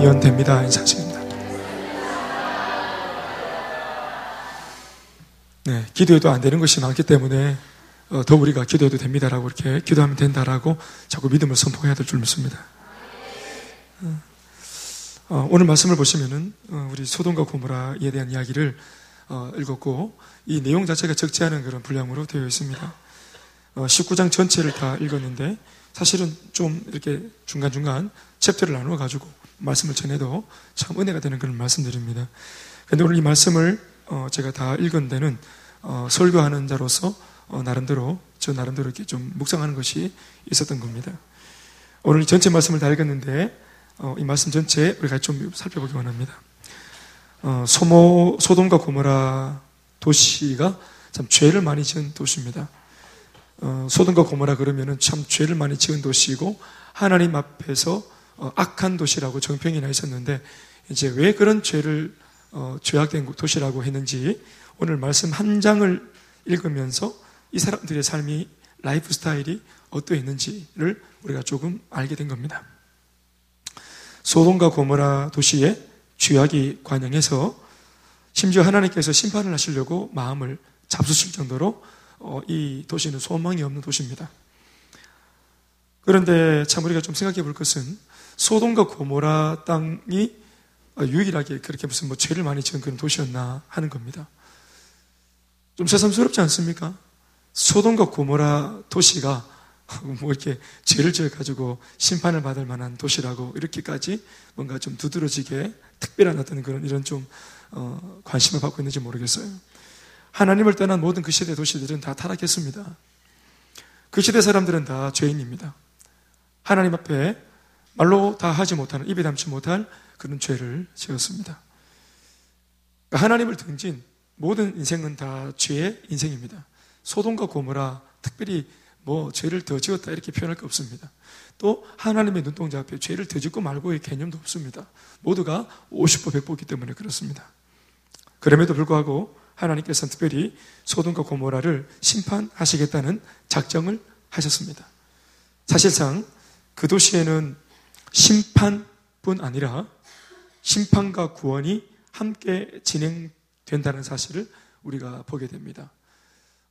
기도하면 됩니다. 이 사실입니다. 네, 기도해도 안 되는 것이 많기 때문에 어, 더 우리가 기도해도 됩니다라고 이렇게 기도하면 된다라고 자꾸 믿음을 선포해야 될 줄 믿습니다. 어, 어, 오늘 말씀을 보시면은 어, 우리 소돔과 고모라에 대한 이야기를 어, 읽었고 이 내용 자체가 적지 않은 그런 분량으로 되어 있습니다. 19장 어, 전체를 다 읽었는데 사실은 좀 이렇게 중간중간 챕터를 나누어 가지고 말씀을 전해도 참 은혜가 되는 그런 말씀드립니다. 그런데 오늘 이 말씀을 어, 제가 다 읽은 데는 어, 설교하는 자로서 어, 나름대로 저 나름대로 이렇게 좀 묵상하는 것이 있었던 겁니다. 오늘 전체 말씀을 다 읽었는데 이 말씀 전체 우리가 좀 살펴보기 원합니다. 소모 소돔과 고모라 도시가 참 죄를 많이 지은 도시입니다. 소돔과 고모라 그러면은 참 죄를 많이 지은 도시이고 하나님 앞에서 악한 도시라고 정평이 나 있었는데 이제 왜 그런 죄를 어, 죄악된 도시라고 했는지 오늘 말씀 한 장을 읽으면서 이 사람들의 삶이 라이프 스타일이 어떠했는지를 우리가 조금 알게 된 겁니다. 소돔과 고모라 도시에 죄악이 관영해서 심지어 하나님께서 심판을 하시려고 마음을 잡수실 정도로 어, 이 도시는 소망이 없는 도시입니다. 그런데 참 우리가 좀 생각해 볼 것은 소돔과 고모라 땅이 어, 유일하게 그렇게 무슨 뭐 죄를 많이 지은 그런 도시였나 하는 겁니다. 좀 새삼스럽지 않습니까? 소돔과 고모라 도시가 뭐 이렇게 죄를 지어가지고 심판을 받을 만한 도시라고 이렇게까지 뭔가 좀 두드러지게 특별한 어떤 그런 이런 좀 어, 관심을 받고 있는지 모르겠어요. 하나님을 떠난 모든 그 시대 도시들은 다 타락했습니다. 그 시대 사람들은 다 죄인입니다. 하나님 앞에 말로 다 하지 못하는 입에 담지 못할 그런 죄를 지었습니다. 그러니까 하나님을 등진 모든 인생은 다 죄의 인생입니다. 소돔과 고모라 특별히 뭐 죄를 더 지었다 이렇게 표현할 게 없습니다. 또 하나님의 눈동자 앞에 죄를 더 짓고 말고의 개념도 없습니다. 모두가 50보 100보기 때문에 그렇습니다. 그럼에도 불구하고 하나님께서는 특별히 소돔과 고모라를 심판하시겠다는 작정을 하셨습니다. 사실상 그 도시에는 심판뿐 아니라 심판과 구원이 함께 진행된다는 사실을 우리가 보게 됩니다.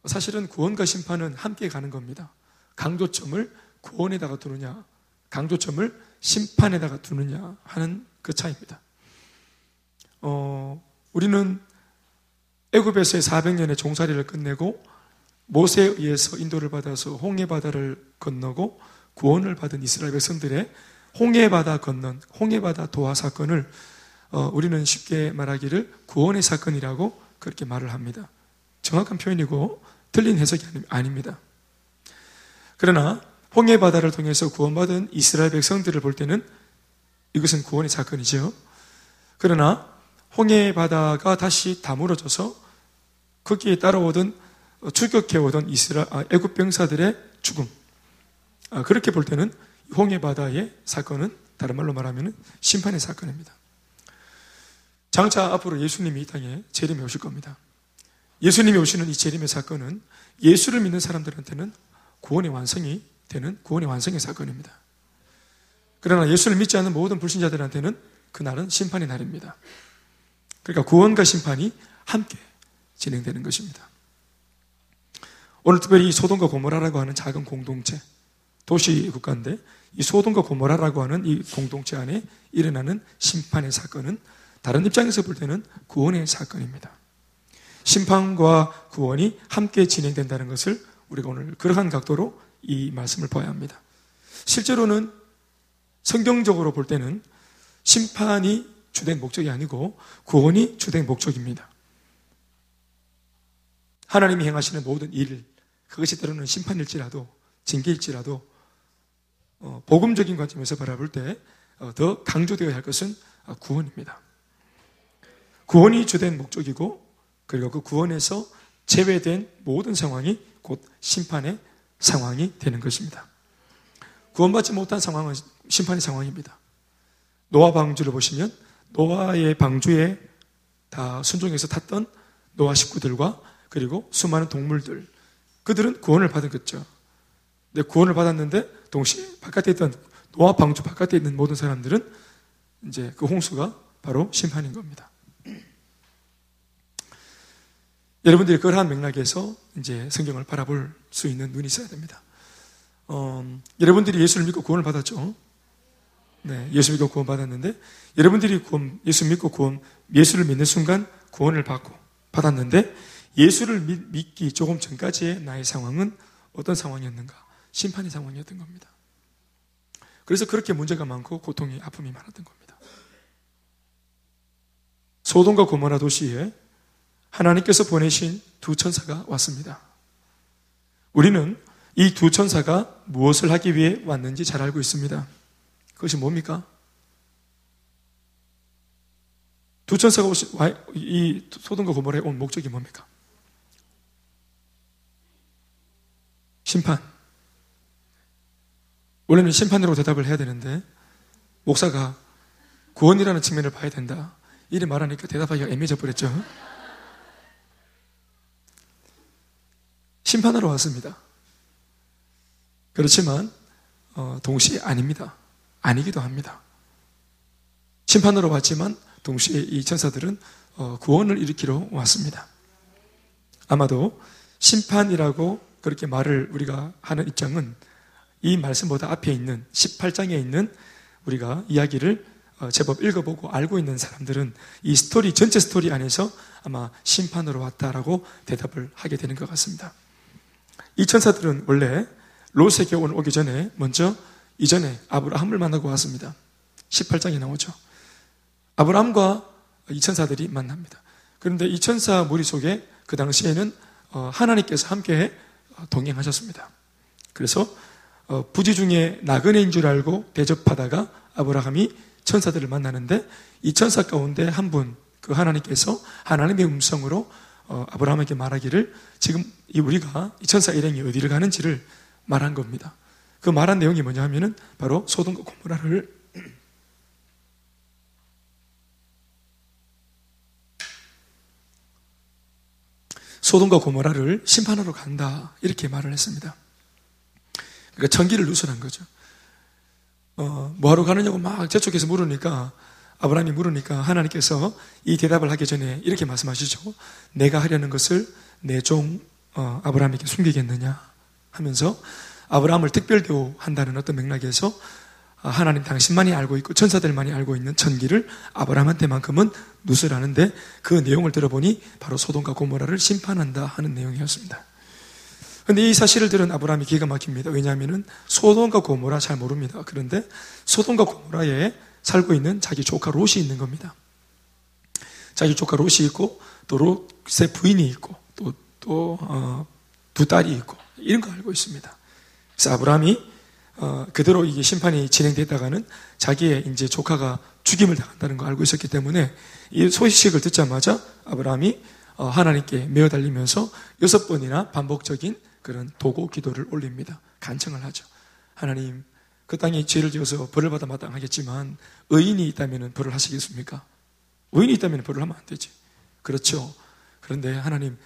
사실은 구원과 심판은 함께 가는 겁니다. 강조점을 구원에다가 두느냐, 강조점을 심판에다가 두느냐 하는 그 차이입니다. 어, 우리는 애굽에서의 400년의 종살이를 끝내고 모세에 의해서 인도를 받아서 홍해 바다를 건너고 구원을 받은 이스라엘 백성들의 홍해바다 건넌 홍해바다 도하 사건을 어, 우리는 쉽게 말하기를 구원의 사건이라고 그렇게 말을 합니다. 정확한 표현이고 틀린 해석이 아닙니다. 그러나 홍해바다를 통해서 구원받은 이스라엘 백성들을 볼 때는 이것은 구원의 사건이죠. 그러나 홍해바다가 다시 다물어져서 거기에 따라오던 출격해오던 이스라 아, 애굽 병사들의 죽음. 아, 그렇게 볼 때는 홍해 바다의 사건은 다른 말로 말하면 심판의 사건입니다. 장차 앞으로 예수님이 이 땅에 재림에 오실 겁니다. 예수님이 오시는 이 재림의 사건은 예수를 믿는 사람들한테는 구원의 완성이 되는 구원의 완성의 사건입니다. 그러나 예수를 믿지 않는 모든 불신자들한테는 그날은 심판의 날입니다. 그러니까 구원과 심판이 함께 진행되는 것입니다. 오늘 특별히 소돔과 고모라라고 하는 작은 공동체, 도시 국가인데 이 소돔과 고모라라고 하는 이 공동체 안에 일어나는 심판의 사건은 다른 입장에서 볼 때는 구원의 사건입니다. 심판과 구원이 함께 진행된다는 것을 우리가 오늘 그러한 각도로 이 말씀을 봐야 합니다. 실제로는 성경적으로 볼 때는 심판이 주된 목적이 아니고 구원이 주된 목적입니다. 하나님이 행하시는 모든 일, 그것이 때로는 심판일지라도, 징계일지라도 어, 복음적인 관점에서 바라볼 때더 어, 강조되어야 할 것은 어, 구원입니다. 구원이 주된 목적이고 그리고 그 구원에서 제외된 모든 상황이 곧 심판의 상황이 되는 것입니다. 구원받지 못한 상황은 심판의 상황입니다. 노아 방주를 보시면 노아의 방주에 다 순종해서 탔던 노아 식구들과 그리고 수많은 동물들 그들은 구원을 받은 거죠. 근데 구원을 받았는데 동시에 바깥에 있던 노아 방주 바깥에 있는 모든 사람들은 이제 그 홍수가 바로 심판인 겁니다. 여러분들이 그러한 맥락에서 이제 성경을 바라볼 수 있는 눈이 있어야 됩니다. 어, 여러분들이 예수를 믿고 구원을 받았죠? 네, 예수 믿고 구원 받았는데 여러분들이 구원, 예수 믿고 구원, 예수를 믿는 순간 구원을 받고 받았는데 예수를 믿, 기 조금 전까지의 나의 상황은 어떤 상황이었는가? 심판의 상황이었던 겁니다. 그래서 그렇게 문제가 많고 고통이 아픔이 많았던 겁니다. 소돔과 고모라 도시에 하나님께서 보내신 두 천사가 왔습니다. 우리는 이 두 천사가 무엇을 하기 위해 왔는지 잘 알고 있습니다. 그것이 뭡니까? 두 천사가 오신, 이 소돔과 고모라에 온 목적이 뭡니까? 심판. 원래는 심판으로 대답을 해야 되는데, 목사가 구원이라는 측면을 봐야 된다. 이래 말하니까 대답하기가 애매해져 버렸죠. 심판하러 왔습니다. 그렇지만 어, 동시에 아닙니다. 아니기도 합니다. 심판으로 왔지만 동시에 이 천사들은 어, 구원을 일으키러 왔습니다. 아마도 심판이라고 그렇게 말을 우리가 하는 입장은 이 말씀보다 앞에 있는 18장에 있는 우리가 이야기를 어, 제법 읽어보고 알고 있는 사람들은 이 스토리, 전체 스토리 안에서 아마 심판으로 왔다라고 대답을 하게 되는 것 같습니다. 이 천사들은 원래 롯에게 오기 전에 먼저 이전에 아브라함을 만나고 왔습니다. 18장에 나오죠. 아브라함과 이 천사들이 만납니다. 그런데 이 천사 무리 속에 그 당시에는 어, 하나님께서 함께 동행하셨습니다. 그래서 어, 부지 중에 나그네인 줄 알고 대접하다가 아브라함이 천사들을 만나는데 이 천사 가운데 한 분, 그 하나님께서 하나님의 음성으로 어, 아브라함에게 말하기를 지금 이 우리가 이 천사 일행이 어디를 가는지를 말한 겁니다. 그 말한 내용이 뭐냐 하면은 바로 소돔과 고모라를 소돔과 고모라를 심판하러 간다 이렇게 말을 했습니다. 그러니까 전기를 누설한 거죠. 어, 뭐하러 가느냐고 막 저쪽에서 물으니까 아브라함이 물으니까 하나님께서 이 대답을 하기 전에 이렇게 말씀하시죠. 내가 하려는 것을 내종 어, 아브라함에게 숨기겠느냐 하면서 아브라함을 특별 대우한다는 어떤 맥락에서 아, 하나님 당신만이 알고 있고 천사들만이 알고 있는 천기를 아브라함한테만큼은 누설하는데 그 내용을 들어보니 바로 소돔과 고모라를 심판한다 하는 내용이었습니다. 근데 이 사실을 들은 아브라함이 기가 막힙니다. 왜냐하면 소돔과 고모라 잘 모릅니다. 그런데 소돔과 고모라에 살고 있는 자기 조카 롯이 있는 겁니다. 자기 조카 롯이 있고 또 롯의 부인이 있고 또 또두 어, 딸이 있고 이런 거 알고 있습니다. 그래서 아브라함이 어, 그대로 이게 심판이 진행되다가는 자기의 이제 조카가 죽임을 당한다는 거 알고 있었기 때문에 이 소식을 듣자마자 아브라함이 어, 하나님께 메어 달리면서 여섯 번이나 반복적인 그런 도고 기도를 올립니다. 간청을 하죠. 하나님, 그 땅에 죄를 지어서 벌을 받아 마땅하겠지만 의인이 있다면 벌을 하시겠습니까? 의인이 있다면 벌을 하면 안 되지. 그렇죠. 그런데 하나님,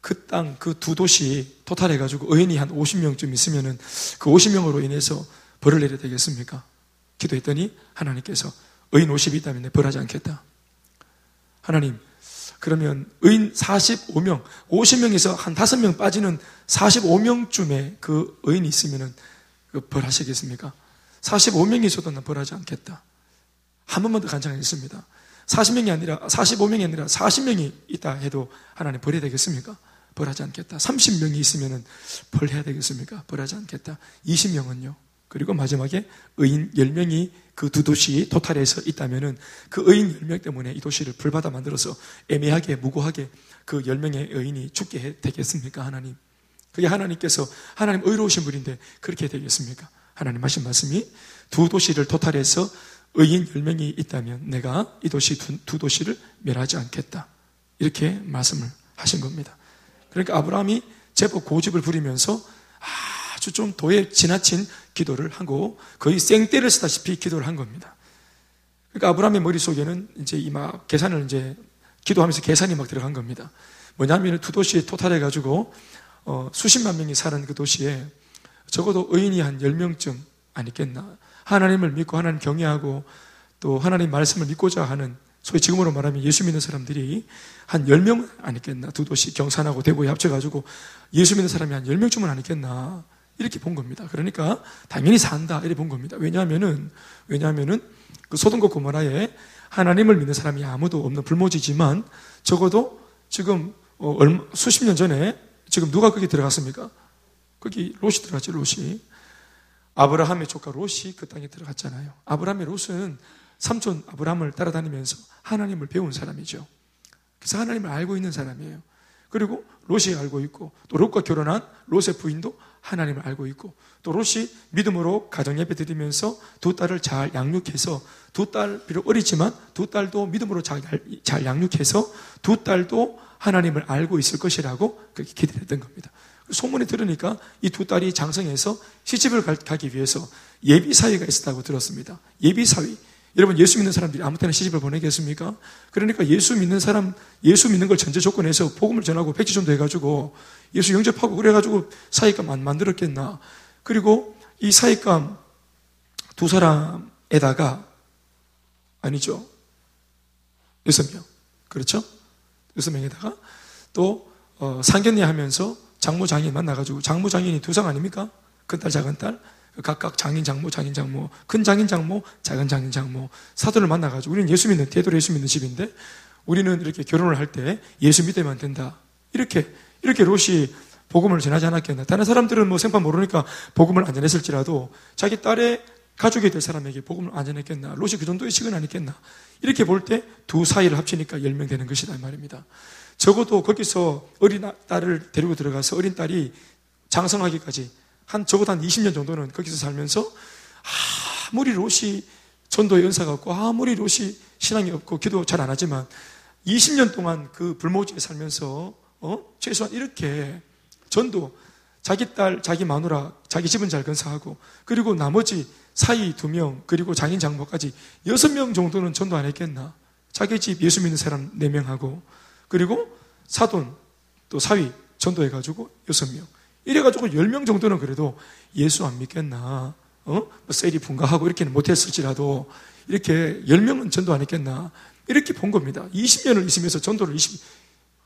그 땅, 그 두 도시 토탈해가지고 의인이 한 50명쯤 있으면은 그 50명으로 인해서 벌을 내려야 되겠습니까? 기도했더니 하나님께서 의인 50이 있다면 내 벌하지 않겠다. 하나님, 그러면 의인 45명, 50명에서 한 5명 빠지는 45명쯤에 그 의인이 있으면은 그 벌하시겠습니까? 45명이 있어도 난 벌하지 않겠다. 한 번만 더 간청하겠습니다. 40명이 아니라, 45명이 아니라 40명이 있다 해도 하나님 벌해야 되겠습니까? 벌하지 않겠다. 30명이 있으면 벌해야 되겠습니까? 벌하지 않겠다. 20명은요. 그리고 마지막에 의인 10명이 그 두 도시 토탈에서 있다면은 그 의인 10명 때문에 이 도시를 불받아 만들어서 애매하게, 무고하게 그 10명의 의인이 죽게 되겠습니까? 하나님. 그게 하나님께서 하나님 의로우신 분인데 그렇게 되겠습니까? 하나님 하신 말씀이 두 도시를 토탈해서 의인 10명이 있다면 내가 이 도시 두, 두 도시를 멸하지 않겠다. 이렇게 말씀을 하신 겁니다. 그러니까 아브라함이 제법 고집을 부리면서 아 주좀 도에 지나친 기도를 하고 거의 생떼를 쓰다시피 기도를 한 겁니다. 그러니까 아브라함의 머릿속에는 이제 이막 계산을 이제 기도하면서 계산이 막 들어간 겁니다. 뭐냐면 두 도시에 토탈해가지고 어, 수십만 명이 사는 그 도시에 적어도 의인이 한 10명쯤 아니겠나. 하나님을 믿고 하나님 경외하고 또 하나님 말씀을 믿고자 하는 소위 지금으로 말하면 예수 믿는 사람들이 한 10명 아니겠나. 두 도시 경산하고 대구에 합쳐가지고 예수 믿는 사람이 한 10명쯤은 아니겠나. 이렇게 본 겁니다. 그러니까 당연히 산다. 이렇게 본 겁니다. 왜냐하면은, 왜냐하면은 그 소돔과 고모라에 하나님을 믿는 사람이 아무도 없는 불모지지만 적어도 지금 어, 얼마, 수십 년 전에 지금 누가 거기 들어갔습니까? 거기 롯이 들어갔지, 롯이. 아브라함의 조카 롯이 그 땅에 들어갔잖아요. 아브라함의 롯은 삼촌 아브라함을 따라다니면서 하나님을 배운 사람이죠. 그래서 하나님을 알고 있는 사람이에요. 그리고 롯이 알고 있고 또 롯과 결혼한 롯의 부인도 하나님을 알고 있고 또 롯이 믿음으로 가정 예배 드리면서 두 딸을 잘 양육해서 두 딸 비록 어리지만 두 딸도 믿음으로 잘, 잘 양육해서 두 딸도 하나님을 알고 있을 것이라고 그렇게 기대했던 겁니다. 소문이 들으니까 이 두 딸이 장성해서 시집을 가기 위해서 예비 사위가 있었다고 들었습니다. 예비 사위. 여러분 예수 믿는 사람들이 아무 때나 시집을 보내겠습니까? 그러니까 예수 믿는 사람, 예수 믿는 걸 전제 조건해서 복음을 전하고 백지전도 해가지고 예수 영접하고 그래가지고 사익감 만들었겠나. 그리고 이 사익감 두 사람에다가 아니죠. 여섯 명. 그렇죠? 여섯 명에다가 또 어, 상견례 하면서 장모 장인 만나가지고 장모 장인이 두 상 아닙니까? 큰 딸 작은 딸 각각 장인 장모 장인 장모 큰 장인 장모 작은 장인 장모 사돈을 만나가지고 우리는 예수 믿는 대도로 예수 믿는 집인데 우리는 이렇게 결혼을 할 때 예수 믿으면 된다 이렇게 이렇게 롯이 복음을 전하지 않았겠나. 다른 사람들은 뭐 생판 모르니까 복음을 안 전했을지라도 자기 딸의 가족이 될 사람에게 복음을 안 전했겠나. 롯이 그 정도의 식은 아니겠나. 이렇게 볼 때 두 사이를 합치니까 10명 되는 것이다 말입니다. 적어도 거기서 어린 딸을 데리고 들어가서 어린 딸이 장성하기까지 한 적어도 한 20년 정도는 거기서 살면서 아무리 롯이 전도의 연사가 없고 아무리 롯이 신앙이 없고 기도 잘 안 하지만 20년 동안 그 불모지에 살면서 어? 최소한 이렇게 전도 자기 딸, 자기 마누라, 자기 집은 잘 건사하고 그리고 나머지 사이 두 명, 그리고 장인 장모까지 여섯 명 정도는 전도 안 했겠나? 자기 집 예수 믿는 사람 네 명하고 그리고 사돈 또 사위 전도해가지고 여섯 명. 이래가지고 열 명 정도는 그래도 예수 안 믿겠나? 어? 뭐 세리 분가하고 이렇게는 못했을지라도 이렇게 열 명은 전도 안 했겠나? 이렇게 본 겁니다. 20년을 있으면서 전도를 20,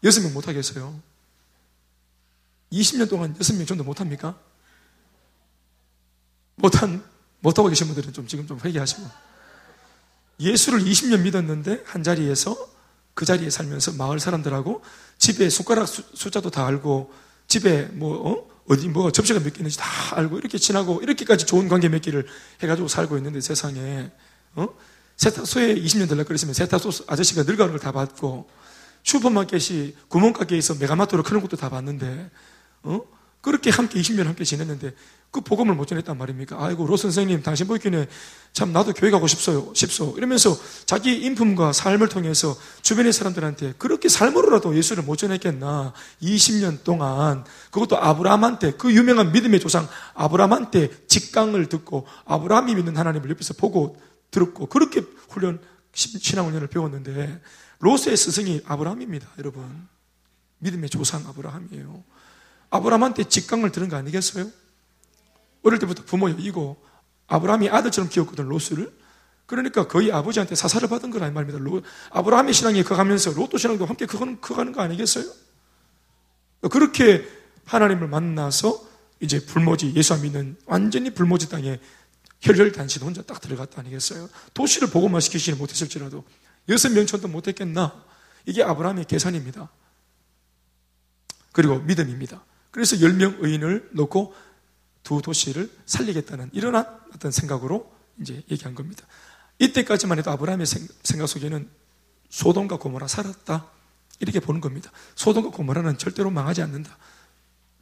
6명 못하겠어요. 20년 동안 6명 전도 못합니까? 못한, 못하고 계신 분들은 좀 지금 좀 회개하시고. 예수를 20년 믿었는데 한 자리에서 그 자리에 살면서 마을 사람들하고 집에 숟가락 숫자도 다 알고 집에 뭐 어? 디뭐 접시가 몇 개 있는지 다 알고 이렇게 지나고 이렇게까지 좋은 관계 맺기를 해가지고 살고 있는데 세상에 어? 세탁소에 20년 들라 그랬으면 세탁소 아저씨가 늙어가는 걸 다 봤고 슈퍼마켓이 구멍가게에 서 메가마트로 크는 것도 다 봤는데 어? 그렇게 함께 20년 함께 지냈는데 그 복음을 못 전했단 말입니까? 아이고, 로 선생님, 당신 보기에는 참 나도 교회 가고 싶어요, 싶소. 이러면서 자기 인품과 삶을 통해서 주변의 사람들한테 그렇게 삶으로라도 예수를 못 전했겠나. 20년 동안 그것도 아브라함한테 그 유명한 믿음의 조상 아브라함한테 직강을 듣고 아브라함이 믿는 하나님을 옆에서 보고 들었고 그렇게 훈련, 신앙훈련을 배웠는데 로스의 스승이 아브라함입니다, 여러분. 믿음의 조상 아브라함이에요. 아브라함한테 직강을 들은 거 아니겠어요? 어릴 때부터 부모 여이고 아브라함이 아들처럼 키웠거든 로스를 그러니까 거의 아버지한테 사사를 받은 거란 말입니다. 로, 아브라함의 신앙이 커가면서 로또 신앙도 함께 커가는, 커가는 거 아니겠어요? 그렇게 하나님을 만나서 이제 불모지 예수 안 믿는 완전히 불모지 땅에 혈혈 단신 혼자 딱 들어갔다 아니겠어요? 도시를 보고만 시키지는 못했을지라도 여섯 명천도 못했겠나? 이게 아브라함의 계산입니다. 그리고 믿음입니다. 그래서 열 명 의인을 놓고 두 도시를 살리겠다는 이런 어떤 생각으로 이제 얘기한 겁니다. 이때까지만 해도 아브라함의 생각 속에는 소돔과 고모라 살았다. 이렇게 보는 겁니다. 소돔과 고모라는 절대로 망하지 않는다.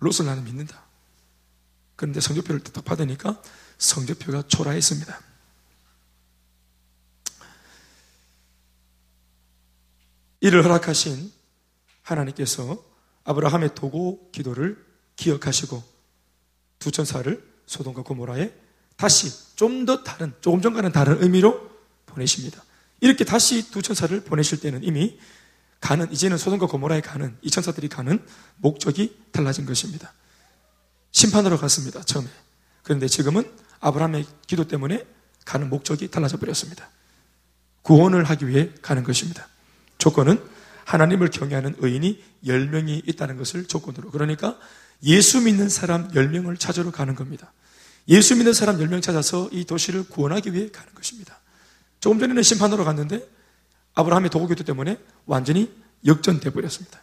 롯을 나는 믿는다. 그런데 성적표를 딱 받으니까 성적표가 초라했습니다. 이를 허락하신 하나님께서 아브라함의 도고 기도를 기억하시고 두 천사를 소돔과 고모라에 다시 좀 더 다른, 조금 전과는 다른 의미로 보내십니다. 이렇게 다시 두 천사를 보내실 때는 이미 가는, 이제는 소돔과 고모라에 가는, 이 천사들이 가는 목적이 달라진 것입니다. 심판으로 갔습니다, 처음에. 그런데 지금은 아브라함의 기도 때문에 가는 목적이 달라져 버렸습니다. 구원을 하기 위해 가는 것입니다. 조건은 하나님을 경외하는 의인이 10명이 있다는 것을 조건으로. 그러니까 예수 믿는 사람 10명을 찾으러 가는 겁니다. 예수 믿는 사람 10명 찾아서 이 도시를 구원하기 위해 가는 것입니다. 조금 전에는 심판으로 갔는데 아브라함의 도구교도 때문에 완전히 역전돼 버렸습니다.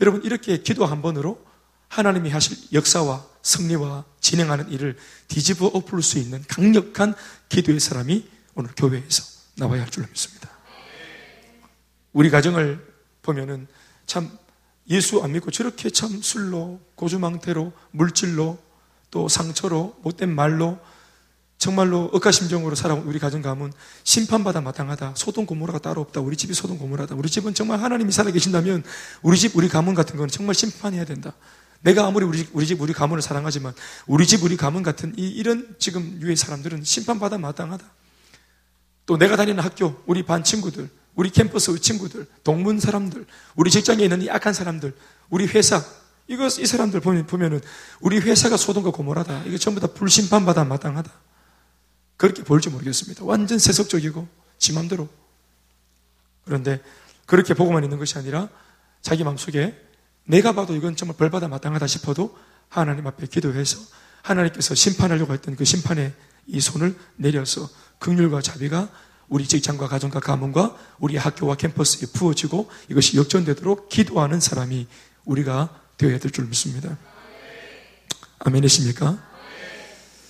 여러분 이렇게 기도 한 번으로 하나님이 하실 역사와 승리와 진행하는 일을 뒤집어 엎을 수 있는 강력한 기도의 사람이 오늘 교회에서 나와야 할 줄로 믿습니다. 우리 가정을 보면은 참 예수 안 믿고 저렇게 참 술로, 고주망태로, 물질로, 또 상처로, 못된 말로, 정말로 억가심정으로 살아온 우리 가정 가문 심판받아 마땅하다. 소동 고모라가 따로 없다. 우리 집이 소동 고모라다. 우리 집은 정말 하나님이 살아계신다면 우리 집, 우리 가문 같은 건 정말 심판해야 된다. 내가 아무리 우리, 우리 집, 우리 가문을 사랑하지만 우리 집, 우리 가문 같은 이, 이런 지금 유의 사람들은 심판받아 마땅하다. 또 내가 다니는 학교, 우리 반 친구들, 우리 캠퍼스 친구들, 동문 사람들, 우리 직장에 있는 이 악한 사람들, 우리 회사, 이거, 이 사람들 보면, 보면은, 우리 회사가 소동과 고모라다. 이게 전부 다 불심판받아 마땅하다. 그렇게 보일지 모르겠습니다. 완전 세속적이고, 지 맘대로. 그런데, 그렇게 보고만 있는 것이 아니라, 자기 마음속에, 내가 봐도 이건 정말 벌받아 마땅하다 싶어도, 하나님 앞에 기도해서, 하나님께서 심판하려고 했던 그 심판의 이 손을 내려서, 극률과 자비가 우리 직장과 가정과 가문과 우리 학교와 캠퍼스에 부어지고 이것이 역전되도록 기도하는 사람이 우리가 되어야 될 줄 믿습니다. 아멘이십니까?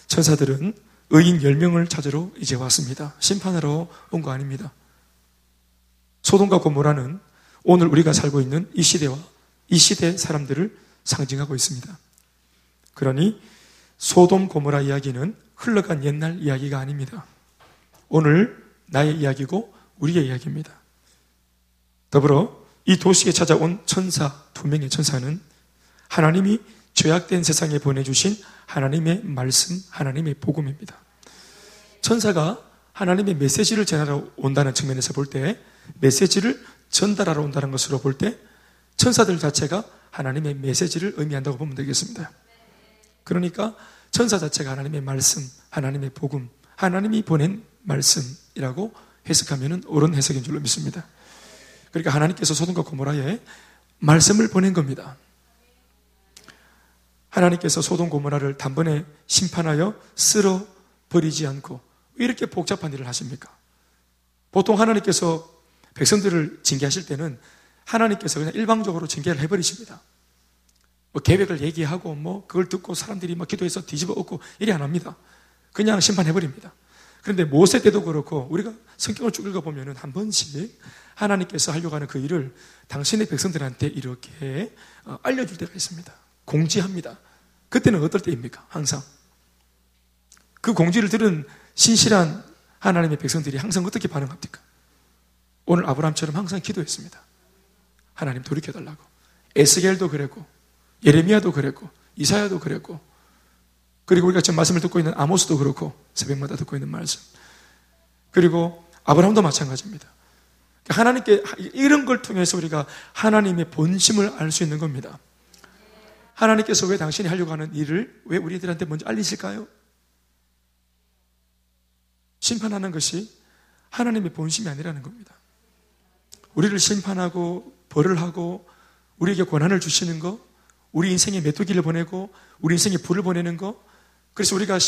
천사들은 의인 10명을 찾으러 이제 왔습니다. 심판하러 온 거 아닙니다. 소돔과 고모라는 오늘 우리가 살고 있는 이 시대와 이 시대 사람들을 상징하고 있습니다. 그러니 소돔 고모라 이야기는 흘러간 옛날 이야기가 아닙니다. 오늘 나의 이야기고 우리의 이야기입니다. 더불어 이 도시에 찾아온 천사, 두 명의 천사는 하나님이 죄악된 세상에 보내주신 하나님의 말씀, 하나님의 복음입니다. 천사가 하나님의 메시지를 전하러 온다는 측면에서 볼 때, 메시지를 전달하러 온다는 것으로 볼 때, 천사들 자체가 하나님의 메시지를 의미한다고 보면 되겠습니다. 그러니까 천사 자체가 하나님의 말씀, 하나님의 복음, 하나님이 보낸 말씀이라고 해석하면 옳은 해석인 줄로 믿습니다. 그러니까 하나님께서 소돔과 고모라에 말씀을 보낸 겁니다. 하나님께서 소돔 고모라를 단번에 심판하여 쓸어 버리지 않고 왜 이렇게 복잡한 일을 하십니까? 보통 하나님께서 백성들을 징계하실 때는 하나님께서 그냥 일방적으로 징계를 해버리십니다. 뭐 계획을 얘기하고 뭐 그걸 듣고 사람들이 막 기도해서 뒤집어 엎고 이래 안 합니다. 그냥 심판해버립니다. 그런데 모세 때도 그렇고 우리가 성경을 쭉 읽어보면 한 번씩 하나님께서 하려고 하는 그 일을 당신의 백성들한테 이렇게 어, 알려줄 때가 있습니다. 공지합니다. 그때는 어떨 때입니까? 항상. 그 공지를 들은 신실한 하나님의 백성들이 항상 어떻게 반응합니까? 오늘 아브라함처럼 항상 기도했습니다. 하나님 돌이켜달라고. 에스겔도 그랬고, 예레미야도 그랬고, 이사야도 그랬고, 그리고 우리가 지금 말씀을 듣고 있는 아모스도 그렇고 새벽마다 듣고 있는 말씀. 그리고 아브라함도 마찬가지입니다. 그러니까 하나님께 이런 걸 통해서 우리가 하나님의 본심을 알 수 있는 겁니다. 하나님께서 왜 당신이 하려고 하는 일을 왜 우리들한테 먼저 알리실까요? 심판하는 것이 하나님의 본심이 아니라는 겁니다. 우리를 심판하고 벌을 하고 우리에게 권한을 주시는 거, 우리 인생에 메뚜기를 보내고 우리 인생에 불을 보내는 거, 그래서 우리가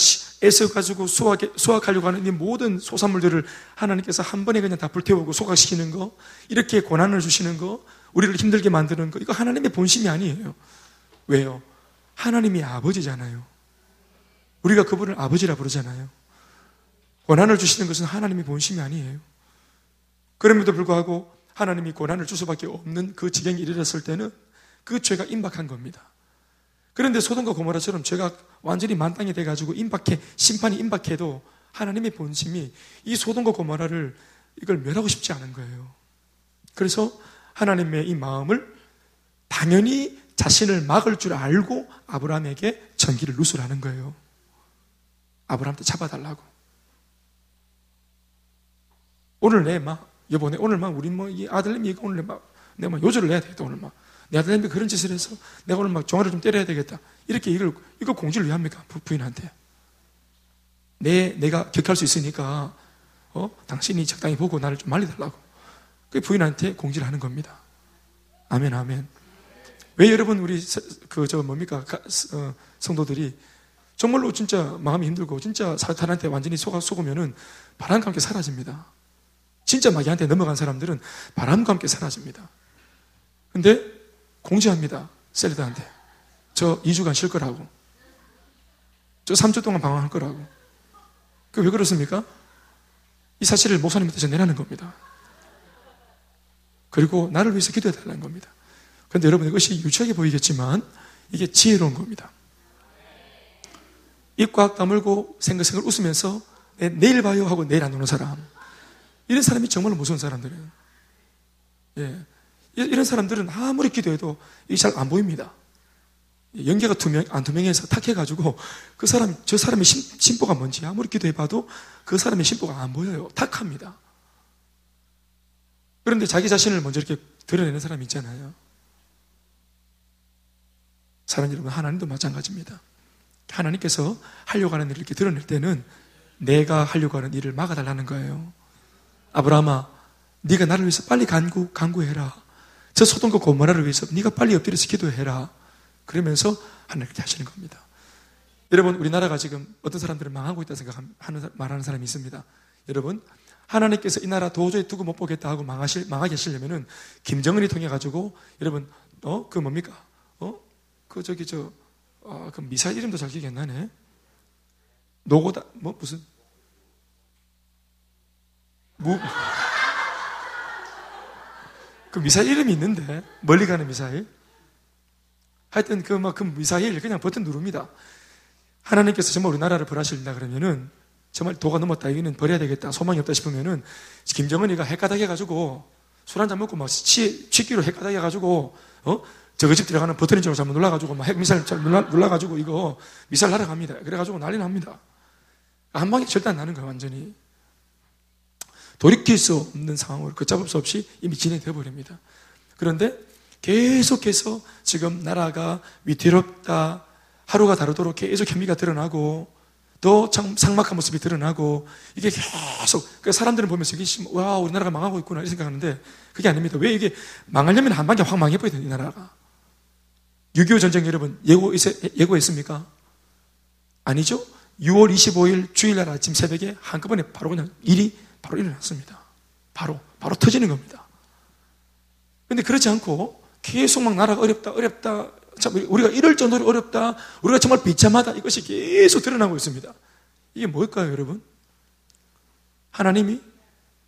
애써 가지고 수확, 수확하려고 하는 이 모든 소산물들을 하나님께서 한 번에 그냥 다 불태우고 소각시키는 거, 이렇게 고난을 주시는 거, 우리를 힘들게 만드는 거, 이거 하나님의 본심이 아니에요. 왜요? 하나님이 아버지잖아요. 우리가 그분을 아버지라 부르잖아요. 고난을 주시는 것은 하나님의 본심이 아니에요. 그럼에도 불구하고 하나님이 고난을 줄 수밖에 없는 그 지경에 이르렀을 때는 그 죄가 임박한 겁니다. 그런데 소돔과 고모라처럼 죄가 완전히 만땅이 돼가지고 임박해, 심판이 임박해도 하나님의 본심이 이 소돔과 고모라를 이걸 멸하고 싶지 않은 거예요. 그래서 하나님의 이 마음을 당연히 자신을 막을 줄 알고 아브라함에게 전기를 누설하는 거예요. 아브라함한테 잡아달라고. 오늘 내 막, 내 오늘 막, 우리 뭐, 이 아들님이 오늘 막, 내가 막 요절을 내야 되겠다, 오늘 막. 내 아들님이 그런 짓을 해서 내가 오늘 막 종아리 좀 때려야 되겠다. 이렇게 이걸, 이거 공지를 왜 합니까? 부인한테. 내, 내가 격할 수 있으니까, 어? 당신이 적당히 보고 나를 좀 말려달라고. 그 부인한테 공지를 하는 겁니다. 아멘, 아멘. 왜 여러분 우리 그 저 뭡니까 어, 성도들이 정말로 진짜 마음이 힘들고 진짜 사탄한테 완전히 속아 속으면은 바람과 함께 사라집니다. 진짜 마귀한테 넘어간 사람들은 바람과 함께 사라집니다. 근데 공지합니다. 셀리드한테. 저 2주간 쉴 거라고. 저 3주 동안 방황할 거라고. 그 왜 그렇습니까? 이 사실을 목사님한테 전해라는 겁니다. 그리고 나를 위해서 기도해 달라는 겁니다. 그런데 여러분 이것이 유치하게 보이겠지만 이게 지혜로운 겁니다. 입꽉 다물고 생글생글 웃으면서 내일 봐요 하고 내일 안 오는 사람. 이런 사람이 정말로 무서운 사람들이에요. 예. 이런 사람들은 아무리 기도해도 이게 잘안 보입니다. 연계가 투명, 안 투명해서 탁해가지고 그 사람, 저 사람의 심, 심보가 뭔지 아무리 기도해봐도 그 사람의 심보가 안 보여요. 탁합니다. 그런데 자기 자신을 먼저 이렇게 드러내는 사람이 있잖아요. 사람 여러분, 하나님도 마찬가지입니다. 하나님께서 하려고 하는 일을 이렇게 드러낼 때는 내가 하려고 하는 일을 막아달라는 거예요. 아브라함아, 네가 나를 위해서 빨리 간구, 간구해라. 저 소돔과 고모라를 위해서 네가 빨리 엎드려서 기도해라. 그러면서 하나님께 하시는 겁니다. 여러분, 우리나라가 지금 어떤 사람들은 망하고 있다 생각하는, 말하는 사람이 있습니다. 여러분, 하나님께서 이 나라 도저히 두고 못 보겠다 하고 망하실, 망하게 하시려면은, 김정은이 통해 가지고, 여러분, 어, 그 뭡니까? 어? 그 저기 저, 아, 그 미사일 이름도 잘 기억이 안 나네. 노고다, 뭐, 무슨, 무, 그 미사일 이름이 있는데, 멀리 가는 미사일. 하여튼 그, 막, 그 미사일 그냥 버튼 누릅니다. 하나님께서 정말 우리나라를 벌하실다 그러면은 정말 도가 넘었다. 여기는 버려야 되겠다. 소망이 없다 싶으면은 김정은이가 헷가닥 해가지고 술 한잔 먹고 막 취, 취기로 헷가닥 해가지고 어? 저거 집 들어가는 버튼인 줄 잘못 눌러가지고 막 핵미사일 잘 눌러, 눌러가지고 이거 미사일 날아갑니다. 그래가지고 난리 납니다. 한 방에 안 나는 거예요, 완전히. 돌이킬 수 없는 상황으로 걷잡을 수 없이 이미 진행되어 버립니다. 그런데 계속해서 지금 나라가 위태롭다, 하루가 다르도록 계속 혐의가 드러나고 더 상막한 모습이 드러나고 이게 계속 그 사람들은 보면서 이게 와 우리나라가 망하고 있구나 이렇게 생각하는데 그게 아닙니다. 왜 이게 망하려면 한 방에 확 망해버려야 돼이 나라가. 6.25 전쟁 여러분 예고, 예고했습니까? 아니죠? 6월 25일 주일날 아침 새벽에 한꺼번에 바로 그냥 일이 바로 일어났습니다. 바로, 바로 터지는 겁니다. 근데 그렇지 않고 계속 막 나라가 어렵다, 어렵다. 참, 우리가 이럴 정도로 어렵다. 우리가 정말 비참하다. 이것이 계속 드러나고 있습니다. 이게 뭘까요, 여러분? 하나님이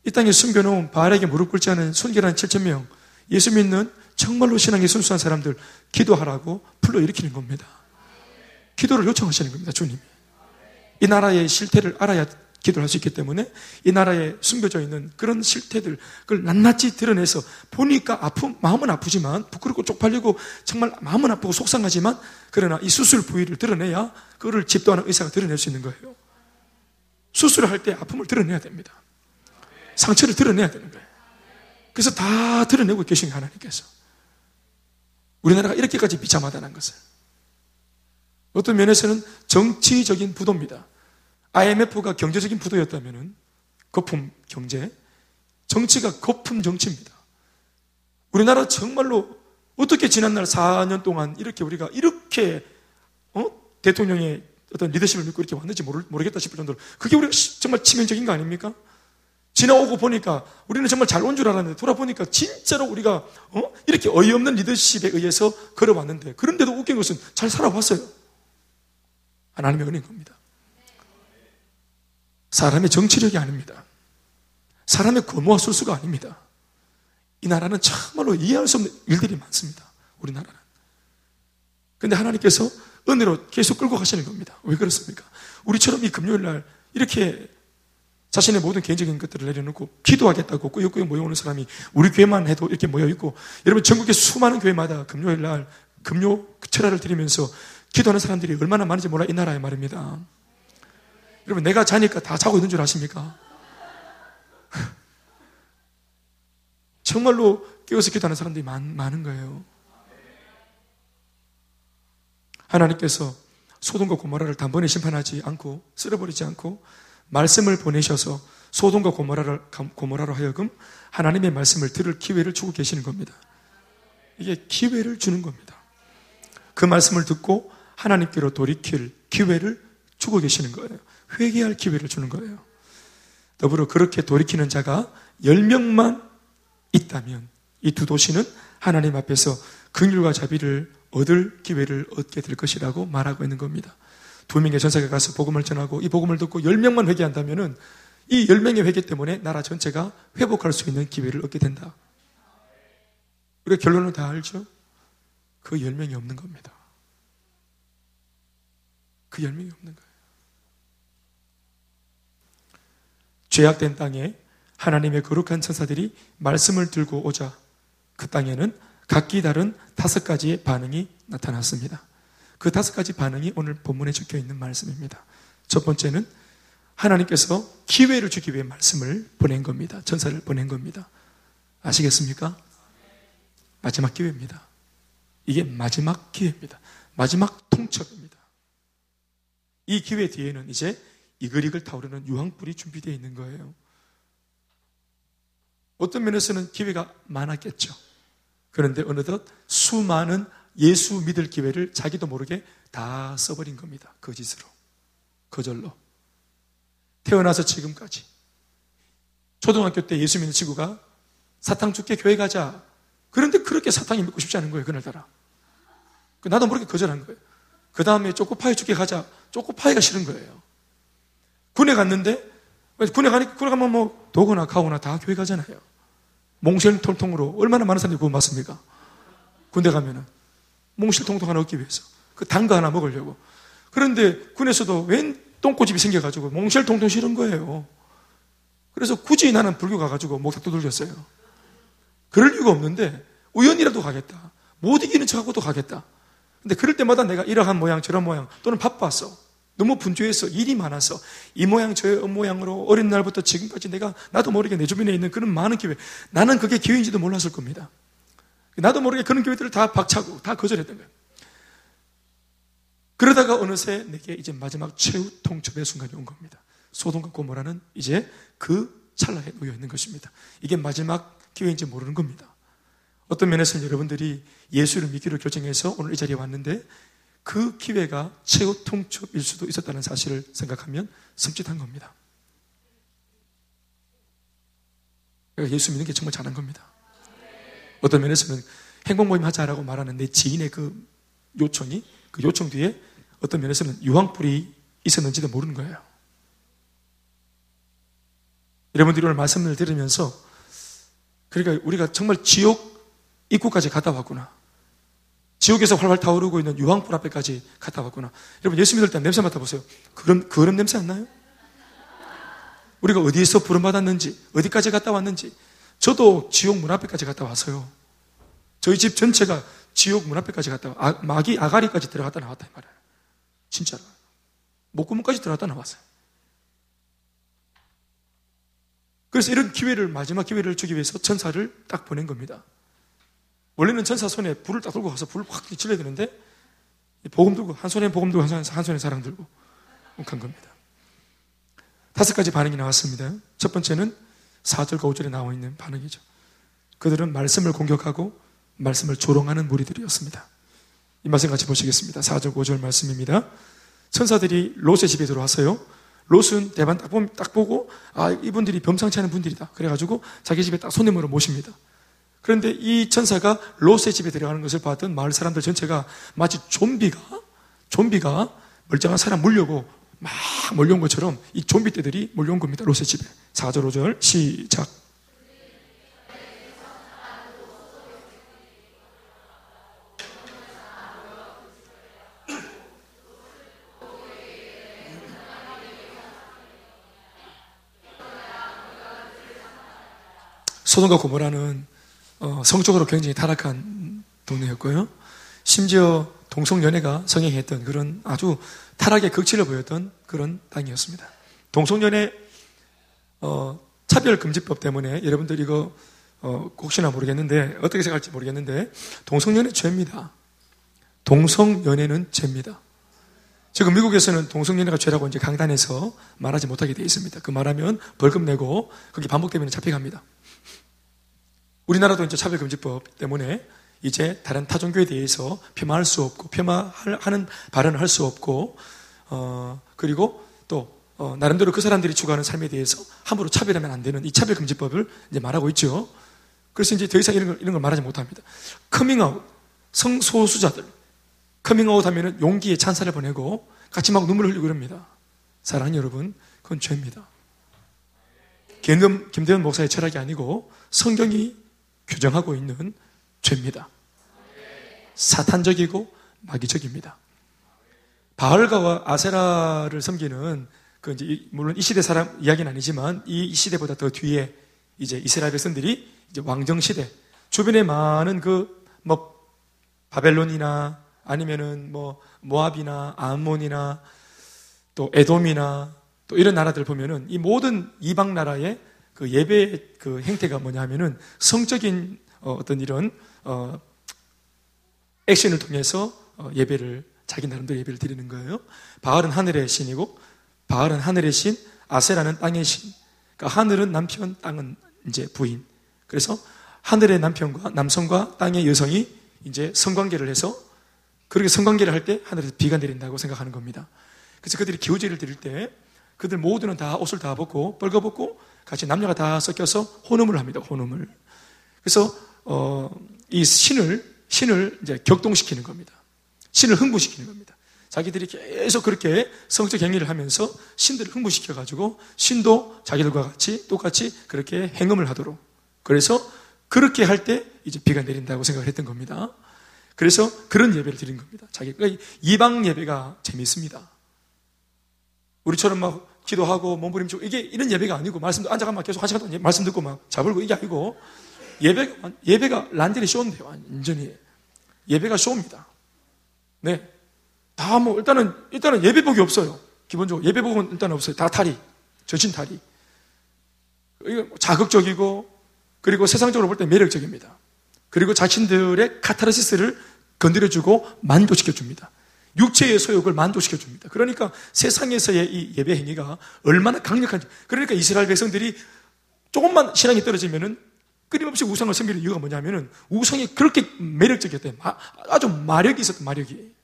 이 땅에 숨겨놓은 바알에게 무릎 꿇지 않은 순결한 7천명, 예수 믿는 정말로 신앙이 순수한 사람들 기도하라고 불러일으키는 겁니다. 기도를 요청하시는 겁니다, 주님이. 이 나라의 실태를 알아야 기도를 할 수 있기 때문에 이 나라에 숨겨져 있는 그런 실태들, 그걸 낱낱이 드러내서 보니까 아픔, 마음은 아프지만 부끄럽고 쪽팔리고 정말 마음은 아프고 속상하지만 그러나 이 수술 부위를 드러내야 그거를 집도하는 의사가 드러낼 수 있는 거예요. 수술을 할 때 아픔을 드러내야 됩니다. 상처를 드러내야 되는 거예요. 그래서 다 드러내고 계신 하나님께서. 우리나라가 이렇게까지 비참하다는 것을. 어떤 면에서는 정치적인 부도입니다. IMF가 경제적인 부도였다면 거품 경제, 정치가 거품 정치입니다. 우리나라 정말로 어떻게 지난날 4년 동안 이렇게 우리가 이렇게 어? 대통령의 어떤 리더십을 믿고 이렇게 왔는지 모르, 겠다 싶을 정도로 그게 우리가 정말 치명적인 거 아닙니까? 지나오고 보니까 우리는 정말 잘 온 줄 알았는데 돌아보니까 진짜로 우리가 어? 이렇게 어이없는 리더십에 의해서 걸어왔는데 그런데도 웃긴 것은 잘 살아왔어요. 하나님의 은혜인 겁니다. 사람의 정치력이 아닙니다. 사람의 권모와 술수가 아닙니다. 이 나라는 정말로 이해할 수 없는 일들이 많습니다. 우리나라는. 근데 하나님께서 은혜로 계속 끌고 가시는 겁니다. 왜 그렇습니까? 우리처럼 이 금요일 날 이렇게 자신의 모든 개인적인 것들을 내려놓고 기도하겠다고 꾸역꾸역 모여오는 사람이 우리 교회만 해도 이렇게 모여있고 여러분 전국의 수많은 교회마다 금요일 날 금요 철화를 드리면서 기도하는 사람들이 얼마나 많은지 몰라 이 나라의 말입니다. 여러분, 내가 자니까 다 자고 있는 줄 아십니까? 정말로 깨어서 기도하는 사람들이 많, 많은 거예요. 하나님께서 소돔과 고모라를 단번에 심판하지 않고 쓸어버리지 않고 말씀을 보내셔서 소돔과 고모라를, 고모라로 하여금 하나님의 말씀을 들을 기회를 주고 계시는 겁니다. 이게 기회를 주는 겁니다. 그 말씀을 듣고 하나님께로 돌이킬 기회를 주고 계시는 거예요. 회개할 기회를 주는 거예요. 더불어 그렇게 돌이키는 자가 10명만 있다면 이 두 도시는 하나님 앞에서 긍휼과 자비를 얻을 기회를 얻게 될 것이라고 말하고 있는 겁니다. 두 명의 전사가 가서 복음을 전하고 이 복음을 듣고 10명만 회개한다면은 이 10명의 회개 때문에 나라 전체가 회복할 수 있는 기회를 얻게 된다. 우리가 결론은 다 알죠? 그 10명이 없는 겁니다. 그 10명이 없는 거예요. 죄악된 땅에 하나님의 거룩한 천사들이 말씀을 들고 오자 그 땅에는 각기 다른 다섯 가지의 반응이 나타났습니다. 그 다섯 가지 반응이 오늘 본문에 적혀 있는 말씀입니다. 첫 번째는 하나님께서 기회를 주기 위해 말씀을 보낸 겁니다. 전사를 보낸 겁니다. 아시겠습니까? 마지막 기회입니다. 이게 마지막 기회입니다. 마지막 통첩입니다. 이 기회 뒤에는 이제 이글이글 타오르는 유황불이 준비되어 있는 거예요. 어떤 면에서는 기회가 많았겠죠. 그런데 어느덧 수많은 예수 믿을 기회를 자기도 모르게 다 써버린 겁니다. 거짓으로. 거절로. 태어나서 지금까지. 초등학교 때 예수 믿는 친구가 사탕 줄게 교회 가자. 그런데 그렇게 사탕이 믿고 싶지 않은 거예요, 그날따라. 그 나도 모르게 거절한 거예요. 그 다음에 초코파이 줄게 가자. 초코파이가 싫은 거예요. 군에 갔는데, 군에 가니까, 군에 가면 뭐, 도거나 가오나 다 교회 가잖아요. 몽실통통으로 얼마나 많은 사람들이 구원 받습니까? 군대 가면은. 몽실통통 하나 얻기 위해서. 그 단거 하나 먹으려고. 그런데 군에서도 웬 똥꼬집이 생겨가지고 몽실통통 싫은 거예요. 그래서 굳이 나는 불교 가가지고 목탁 두들겼어요. 그럴 이유가 없는데 우연이라도 가겠다. 못 이기는 척하고도 가겠다. 근데 그럴 때마다 내가 이러한 모양 저런 모양 또는 바빴어. 너무 분주해서 일이 많아서 이 모양 저 모양으로 어린 날부터 지금까지 내가 나도 모르게 내 주변에 있는 그런 많은 기회 나는 그게 기회인지도 몰랐을 겁니다. 나도 모르게 그런 기회들을 다 박차고 다 거절했던 거예요. 그러다가 어느새 내게 이제 마지막 최후 통첩의 순간이 온 겁니다. 소돔과 고모라는 이제 그 찰나에 놓여 있는 것입니다. 이게 마지막 기회인지 모르는 겁니다. 어떤 면에서는 여러분들이 예수를 믿기로 결정해서 오늘 이 자리에 왔는데 그 기회가 최후 통첩일 수도 있었다는 사실을 생각하면 섬찟한 겁니다. 그러니까 예수 믿는 게 정말 잘한 겁니다. 어떤 면에서는 행복 모임 하자라고 말하는 내 지인의 그 요청이 그 요청 뒤에 어떤 면에서는 유황불이 있었는지도 모르는 거예요. 여러분들이 오늘 말씀을 들으면서 그러니까 우리가 정말 지옥 입구까지 갔다 왔구나. 지옥에서 활활 타오르고 있는 유황불 앞에까지 갔다 왔구나. 여러분 예수 믿을 때 냄새 맡아보세요. 그런, 그런 냄새 안 나요? 우리가 어디에서 부름받았는지, 어디까지 갔다 왔는지. 저도 지옥 문 앞에까지 갔다 왔어요. 저희 집 전체가 지옥 문 앞에까지 갔다 와. 아, 마귀 아가리까지 들어갔다 나왔다 이 말이에요. 진짜로. 목구멍까지 들어갔다 나왔어요. 그래서 이런 기회를, 마지막 기회를 주기 위해서 천사를 딱 보낸 겁니다. 원래는 천사 손에 불을 딱 들고 가서 불을 확 질러야 되는데, 복음 들고, 한 손에 복음 들고, 한 손에, 사랑 들고, 간 겁니다. 다섯 가지 반응이 나왔습니다. 첫 번째는 4절과 5절에 나와 있는 반응이죠. 그들은 말씀을 공격하고 말씀을 조롱하는 무리들이었습니다. 이 말씀 같이 보시겠습니다. 4절, 5절 말씀입니다. 천사들이 롯의 집에 들어왔어요. 롯은 대반 딱, 보면, 딱 보고, 아, 이분들이 범상치 않은 분들이다. 그래가지고 자기 집에 딱 손님으로 모십니다. 그런데 이 천사가 롯의 집에 들어가는 것을 봤던 마을 사람들 전체가 마치 좀비가, 좀비가 멀쩡한 사람 물려고 막 몰려온 것처럼 이 좀비 떼들이 몰려온 겁니다. 롯의 집에. 4절, 5절, 시작. 소돔과 고모라는 어, 성적으로 굉장히 타락한 동네였고요. 심지어 동성연애가 성행했던 그런 아주 타락의 극치를 보였던 그런 땅이었습니다. 동성연애 어, 차별금지법 때문에 여러분들 이거 어, 혹시나 모르겠는데 어떻게 생각할지 모르겠는데 동성연애 죄입니다. 동성연애는 죄입니다. 지금 미국에서는 동성연애가 죄라고 이제 강단에서 말하지 못하게 되어 있습니다. 그 말하면 벌금 내고 그게 반복되면 잡혀갑니다. 우리나라도 이제 차별금지법 때문에 이제 다른 타종교에 대해서 폄하할 수 없고 폄하하는 발언을 할 수 없고 어 그리고 또 어, 나름대로 그 사람들이 추구하는 삶에 대해서 함부로 차별하면 안 되는 이 차별금지법을 이제 말하고 있죠. 그래서 이제 더 이상 이런 걸, 이런 걸 말하지 못합니다. 커밍아웃, 성소수자들. 커밍아웃 하면은 용기에 찬사를 보내고 같이 막 눈물을 흘리고 그럽니다. 사랑하는 여러분, 그건 죄입니다. 김대현 목사의 철학이 아니고 성경이 규정하고 있는 죄입니다. 사탄적이고 마귀적입니다. 바알과 아세라를 섬기는 그 이제 물론 이 시대 사람 이야기는 아니지만 이 시대보다 더 뒤에 이제 이스라엘 백성들이 이제 왕정 시대 주변에 많은 그 뭐 바벨론이나 아니면은 뭐 모압이나 아몬이나 또 에돔이나 또 이런 나라들 보면은 이 모든 이방 나라의 그 예배 그 행태가 뭐냐 하면은 성적인 어, 떤 이런 어 액션을 통해서 어 예배를 자기 나름대로 예배를 드리는 거예요. 바알은 하늘의 신이고 바알은 하늘의 신, 아세라는 땅의 신. 그러니까 하늘은 남편, 땅은 이제 부인. 그래서 하늘의 남편과 남성과 땅의 여성이 이제 성관계를 해서 그렇게 성관계를 할 때 하늘에서 비가 내린다고 생각하는 겁니다. 그래서 그들이 기우제를 드릴 때 그들 모두는 다 옷을 다 벗고 벌거벗고 같이 남녀가 다 섞여서 혼음을 합니다. 혼음을. 그래서 어, 이 신을 신을 이제 격동시키는 겁니다. 신을 흥분시키는 겁니다. 자기들이 계속 그렇게 성적 행위를 하면서 신들을 흥분시켜 가지고 신도 자기들과 같이 똑같이 그렇게 행음을 하도록 그래서 그렇게 할 때 이제 비가 내린다고 생각을 했던 겁니다. 그래서 그런 예배를 드린 겁니다. 자기 그러니까 이방 예배가 재미있습니다. 우리처럼 막 기도하고 몸부림치고 이게 이런 예배가 아니고 말씀도 앉아가 막 계속 한 시간 동안 말씀 듣고 막 자불고 이게 아니고 예배가 예배가 란데리 쇼인데요. 완전히 예배가 쇼입니다. 네. 다 뭐, 일단은, 일단은 예배복이 없어요. 기본적으로. 예배복은 일단 없어요. 다 탈이. 전신 탈이. 이거 자극적이고, 그리고 세상적으로 볼 때 매력적입니다. 그리고 자신들의 카타르시스를 건드려주고 만족시켜줍니다. 육체의 소욕을 만족시켜 줍니다. 그러니까 세상에서의 이 예배 행위가 얼마나 강력한지. 그러니까 이스라엘 백성들이 조금만 신앙이 떨어지면은 끊임없이 우상을 섬기는 이유가 뭐냐면은 우상이 그렇게 매력적이었대요. 아주 마력이 있었던 마력이.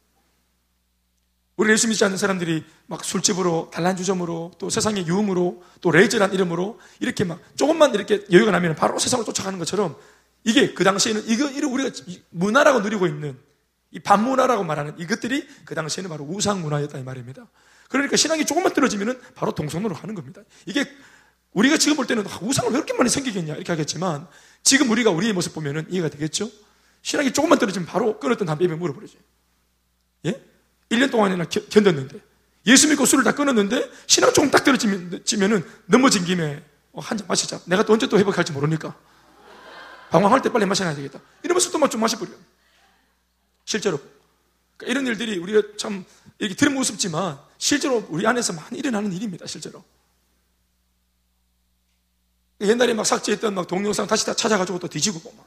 우리 예수 믿지 않는 사람들이 막 술집으로, 단란주점으로, 또 세상의 유흥으로, 또 레이저란 이름으로 이렇게 막 조금만 이렇게 여유가 나면 바로 세상을 쫓아가는 것처럼 이게 그 당시에는 이거, 이거 우리가 문화라고 누리고 있는 이 반문화라고 말하는 이것들이 그 당시에는 바로 우상 문화였다 이 말입니다. 그러니까 신앙이 조금만 떨어지면 바로 동성로로 가는 겁니다. 이게 우리가 지금 볼 때는 아, 우상을 왜 이렇게 많이 생기겠냐 이렇게 하겠지만 지금 우리가 우리의 모습 보면은 이해가 되겠죠? 신앙이 조금만 떨어지면 바로 끊었던 담배 입에 물어버리죠. 예? 1년 동안이나 견뎠는데 예수 믿고 술을 다 끊었는데 신앙 조금 딱 떨어지면은 넘어진 김에 어, 한잔 마시자. 내가 또 언제 또 회복할지 모르니까. 방황할 때 빨리 마셔야 되겠다. 이러면서 또좀 마셔버려. 실제로. 그러니까 이런 일들이 우리가 참 이렇게 들으면 우습지만 실제로 우리 안에서 많이 일어나는 일입니다. 실제로. 옛날에 막 삭제했던 막 동영상 다시 다 찾아가지고 또 뒤지고 막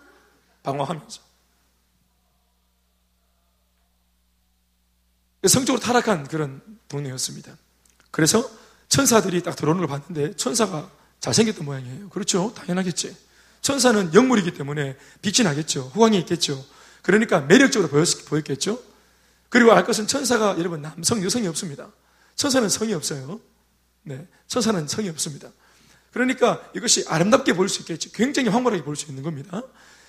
방황하면서. 성적으로 타락한 그런 동네였습니다. 그래서 천사들이 딱 들어오는 걸 봤는데 천사가 잘생겼던 모양이에요. 그렇죠? 당연하겠지. 천사는 영물이기 때문에 빛이 나겠죠. 후광이 있겠죠. 그러니까 매력적으로 보였, 겠죠 그리고 알 것은 천사가 여러분 남성, 여성이 없습니다. 천사는 성이 없어요. 네. 천사는 성이 없습니다. 그러니까 이것이 아름답게 보일 수 있겠죠. 굉장히 황홀하게 보일 수 있는 겁니다.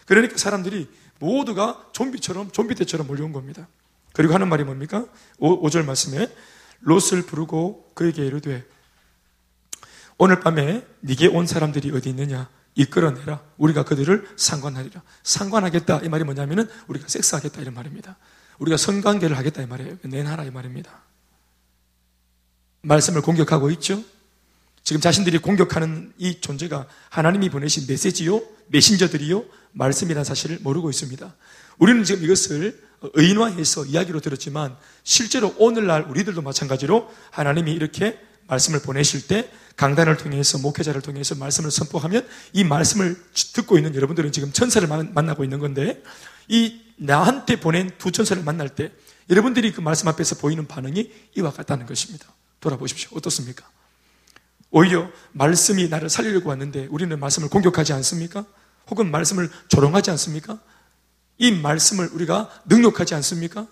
그러니까 사람들이 모두가 좀비처럼, 좀비 때처럼 몰려온 겁니다. 그리고 하는 말이 뭡니까? 5, 절 말씀에 롯을 부르고 그에게 이르되 오늘 밤에 네게 온 사람들이 어디 있느냐? 이끌어내라. 우리가 그들을 상관하리라. 상관하겠다. 이 말이 뭐냐면은 우리가 섹스하겠다. 이런 말입니다. 우리가 성관계를 하겠다. 이 말이에요. 내놔라. 이 말입니다. 말씀을 공격하고 있죠? 지금 자신들이 공격하는 이 존재가 하나님이 보내신 메시지요, 메신저들이요, 말씀이라는 사실을 모르고 있습니다. 우리는 지금 이것을 의인화해서 이야기로 들었지만 실제로 오늘날 우리들도 마찬가지로 하나님이 이렇게 말씀을 보내실 때 강단을 통해서 목회자를 통해서 말씀을 선포하면 이 말씀을 듣고 있는 여러분들은 지금 천사를 만나고 있는 건데 이 나한테 보낸 두 천사를 만날 때 여러분들이 그 말씀 앞에서 보이는 반응이 이와 같다는 것입니다. 돌아보십시오. 어떻습니까? 오히려 말씀이 나를 살리려고 왔는데 우리는 말씀을 공격하지 않습니까? 혹은 말씀을 조롱하지 않습니까? 이 말씀을 우리가 능력하지 않습니까?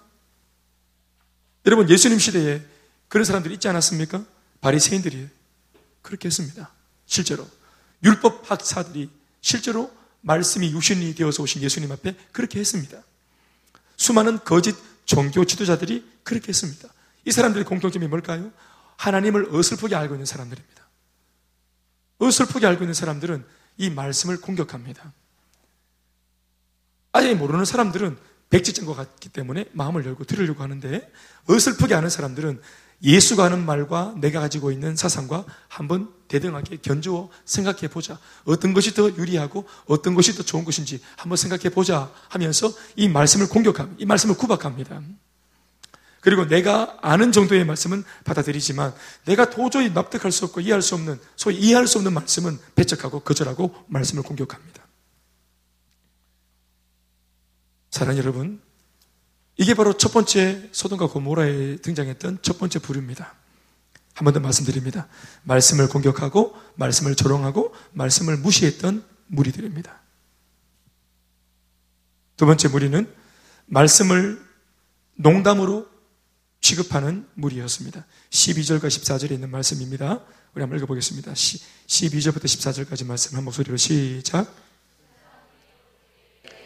여러분 예수님 시대에 그런 사람들이 있지 않았습니까? 바리새인들이 그렇게 했습니다. 실제로 율법 학사들이 실제로 말씀이 육신이 되어서 오신 예수님 앞에 그렇게 했습니다. 수많은 거짓 종교 지도자들이 그렇게 했습니다. 이 사람들의 공통점이 뭘까요? 하나님을 어설프게 알고 있는 사람들입니다. 어설프게 알고 있는 사람들은 이 말씀을 공격합니다. 아예 모르는 사람들은 백지장과 같기 때문에 마음을 열고 들으려고 하는데 어설프게 아는 사람들은 예수가 하는 말과 내가 가지고 있는 사상과 한번 대등하게 견주어 생각해 보자. 어떤 것이 더 유리하고 어떤 것이 더 좋은 것인지 한번 생각해 보자 하면서 이 말씀을 공격합니다. 이 말씀을 구박합니다. 그리고 내가 아는 정도의 말씀은 받아들이지만 내가 도저히 납득할 수 없고 이해할 수 없는 소위 이해할 수 없는 말씀은 배척하고 거절하고 말씀을 공격합니다. 사랑 여러분, 이게 바로 첫 번째 소돔과 고모라에 등장했던 첫 번째 부류입니다. 한 번 더 말씀드립니다. 말씀을 공격하고 말씀을 조롱하고 말씀을 무시했던 무리들입니다. 두 번째 무리는 말씀을 농담으로 취급하는 무리였습니다. 12절과 14절에 있는 말씀입니다. 우리 한번 읽어보겠습니다. 12절부터 14절까지 말씀 한 목소리로 시작.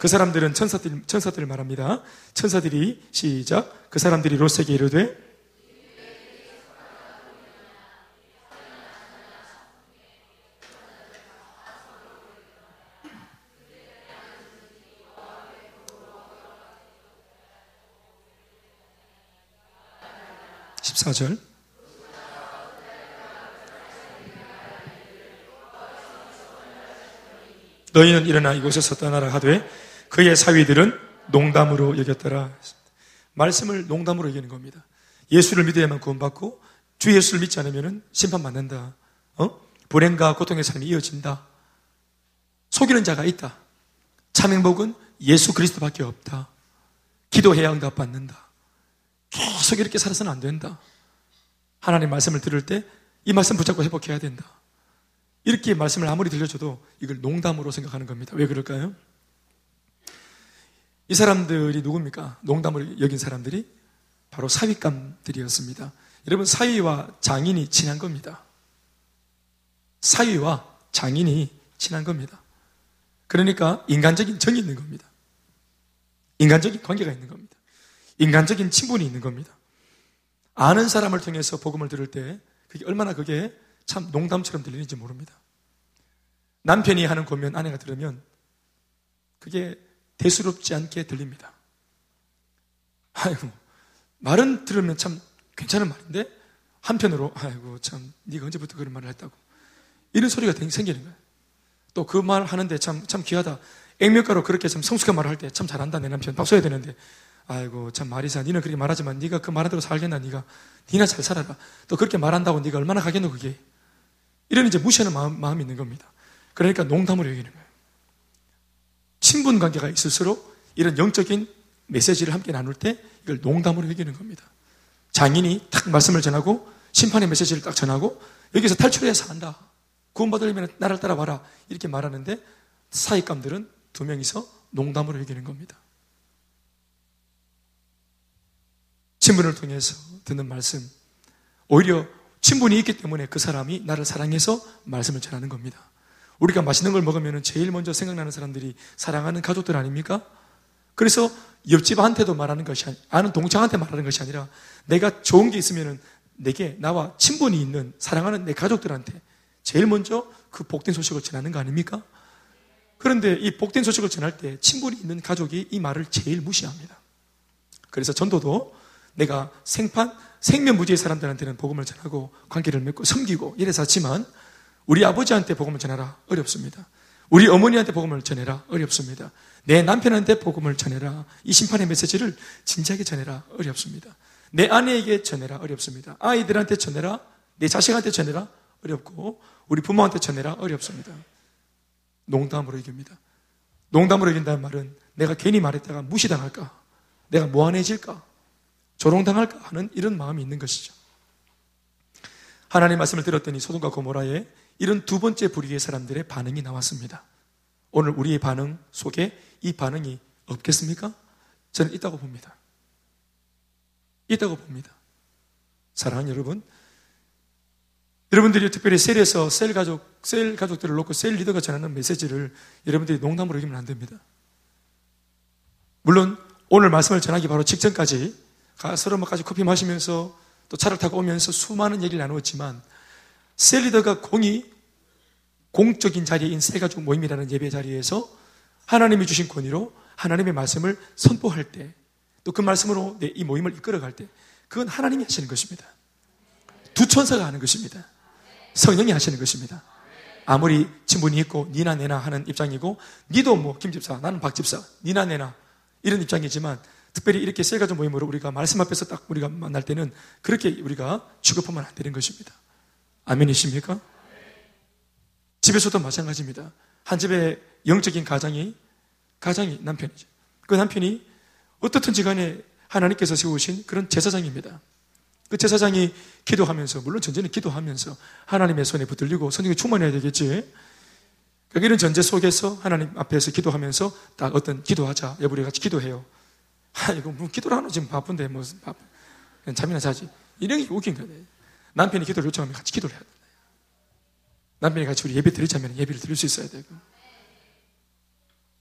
그 사람들은 천사들, 천사들을 말합니다. 천사들이 시작. 그 사람들이 롯에게 이르되 14절. 너희는 일어나 이곳에서 떠나라 하되 그의 사위들은 농담으로 여겼더라. 말씀을 농담으로 여기는 겁니다. 예수를 믿어야만 구원받고 주 예수를 믿지 않으면 심판받는다. 어? 불행과 고통의 삶이 이어진다. 속이는 자가 있다. 참 행복은 예수 그리스도밖에 없다. 기도해야 응답받는다. 계속 이렇게 살아서는 안 된다. 하나님 말씀을 들을 때 이 말씀 붙잡고 회복해야 된다. 이렇게 말씀을 아무리 들려줘도 이걸 농담으로 생각하는 겁니다. 왜 그럴까요? 이 사람들이 누굽니까? 농담을 여긴 사람들이 바로 사위감들이었습니다. 여러분, 사위와 장인이 친한 겁니다. 사위와 장인이 친한 겁니다. 그러니까 인간적인 정이 있는 겁니다. 인간적인 관계가 있는 겁니다. 인간적인 친분이 있는 겁니다. 아는 사람을 통해서 복음을 들을 때 그게 얼마나 그게 참 농담처럼 들리는지 모릅니다. 남편이 하는 고면 아내가 들으면 그게 대수롭지 않게 들립니다. 아이고, 말은 들으면 참 괜찮은 말인데 한편으로 아이고 참 네가 언제부터 그런 말을 했다고 이런 소리가 생기는 거예요. 또 그 말 하는데 참 참 귀하다. 액면가로 그렇게 참 성숙한 말을 할 때 참 잘한다. 내 남편 박수 해야 되는데. 아이고 참 말이사. 니는 그렇게 말하지만 네가 그 말한 대로 살겠나? 네가. 니나 잘 살아라. 또 그렇게 말한다고 네가 얼마나 가겠노 그게? 이런 이제 무시하는 마음, 마음이 있는 겁니다. 그러니까 농담으로 여기는 거예요 친분 관계가 있을수록 이런 영적인 메시지를 함께 나눌 때 이걸 농담으로 여기는 겁니다 장인이 딱 말씀을 전하고 심판의 메시지를 딱 전하고 여기서 탈출해서 한다 구원받으려면 나를 따라와라 이렇게 말하는데 사익감들은 두 명이서 농담으로 여기는 겁니다 친분을 통해서 듣는 말씀. 오히려 친분이 있기 때문에 그 사람이 나를 사랑해서 말씀을 전하는 겁니다. 우리가 맛있는 걸 먹으면 제일 먼저 생각나는 사람들이 사랑하는 가족들 아닙니까? 그래서 옆집한테도 말하는 것이 아니, 아는 동창한테 말하는 것이 아니라 내가 좋은 게 있으면 내게 나와 친분이 있는 사랑하는 내 가족들한테 제일 먼저 그 복된 소식을 전하는 거 아닙니까? 그런데 이 복된 소식을 전할 때 친분이 있는 가족이 이 말을 제일 무시합니다. 그래서 전도도 내가 생판, 생면무지의 사람들한테는 복음을 전하고 관계를 맺고 섬기고 이래서 하지만 우리 아버지한테 복음을 전하라 어렵습니다. 우리 어머니한테 복음을 전해라 어렵습니다. 내 남편한테 복음을 전해라 이 심판의 메시지를 진지하게 전해라 어렵습니다. 내 아내에게 전해라 어렵습니다. 아이들한테 전해라 내 자식한테 전해라 어렵고 우리 부모한테 전해라 어렵습니다. 농담으로 이깁니다. 농담으로 이긴다는 말은 내가 괜히 말했다가 무시당할까? 내가 무한해질까? 조롱당할까 하는 이런 마음이 있는 것이죠. 하나님 말씀을 들었더니 소돔과 고모라에 이런 두 번째 부류의 사람들의 반응이 나왔습니다. 오늘 우리의 반응 속에 이 반응이 없겠습니까? 저는 있다고 봅니다. 있다고 봅니다. 사랑하는 여러분, 여러분들이 특별히 셀에서 셀 가족, 셀 가족들을 놓고 셀 리더가 전하는 메시지를 여러분들이 농담으로 여기면 안 됩니다. 물론 오늘 말씀을 전하기 바로 직전까지 서로 막까지 커피 마시면서 또 차를 타고 오면서 수많은 얘기를 나누었지만 셀 리더가 공이 공적인 자리인 셀 가족 모임이라는 예배 자리에서 하나님이 주신 권위로 하나님의 말씀을 선포할 때 또 그 말씀으로 이 모임을 이끌어갈 때 그건 하나님이 하시는 것입니다. 두 천사가 하는 것입니다. 성령이 하시는 것입니다. 아무리 친분이 있고 니나 내나 하는 입장이고 니도 뭐 김집사 나는 박집사 니나 내나 이런 입장이지만 특별히 이렇게 셀가족 모임으로 우리가 말씀 앞에서 딱 우리가 만날 때는 그렇게 우리가 취급하면 안 되는 것입니다. 아멘이십니까? 집에서도 마찬가지입니다. 한 집의 영적인 가장이 가장이 남편이죠. 그 남편이 어떻든지 간에 하나님께서 세우신 그런 제사장입니다. 그 제사장이 기도하면서, 물론 전제는 기도하면서 하나님의 손에 붙들리고 성령이 충만해야 되겠지. 그러니까 이런 전제 속에서 하나님 앞에서 기도하면서 딱 어떤 기도하자. 여보리 같이 기도해요. 아, 이거 뭐 기도를 하노? 지금 바쁜데, 뭐, 바쁜. 잠이나 자지. 이런 게 웃긴 거네. 남편이 기도를 요청하면 같이 기도를 해야 돼. 남편이 같이 우리 예배 드리자면 예배를 드릴 수 있어야 되고.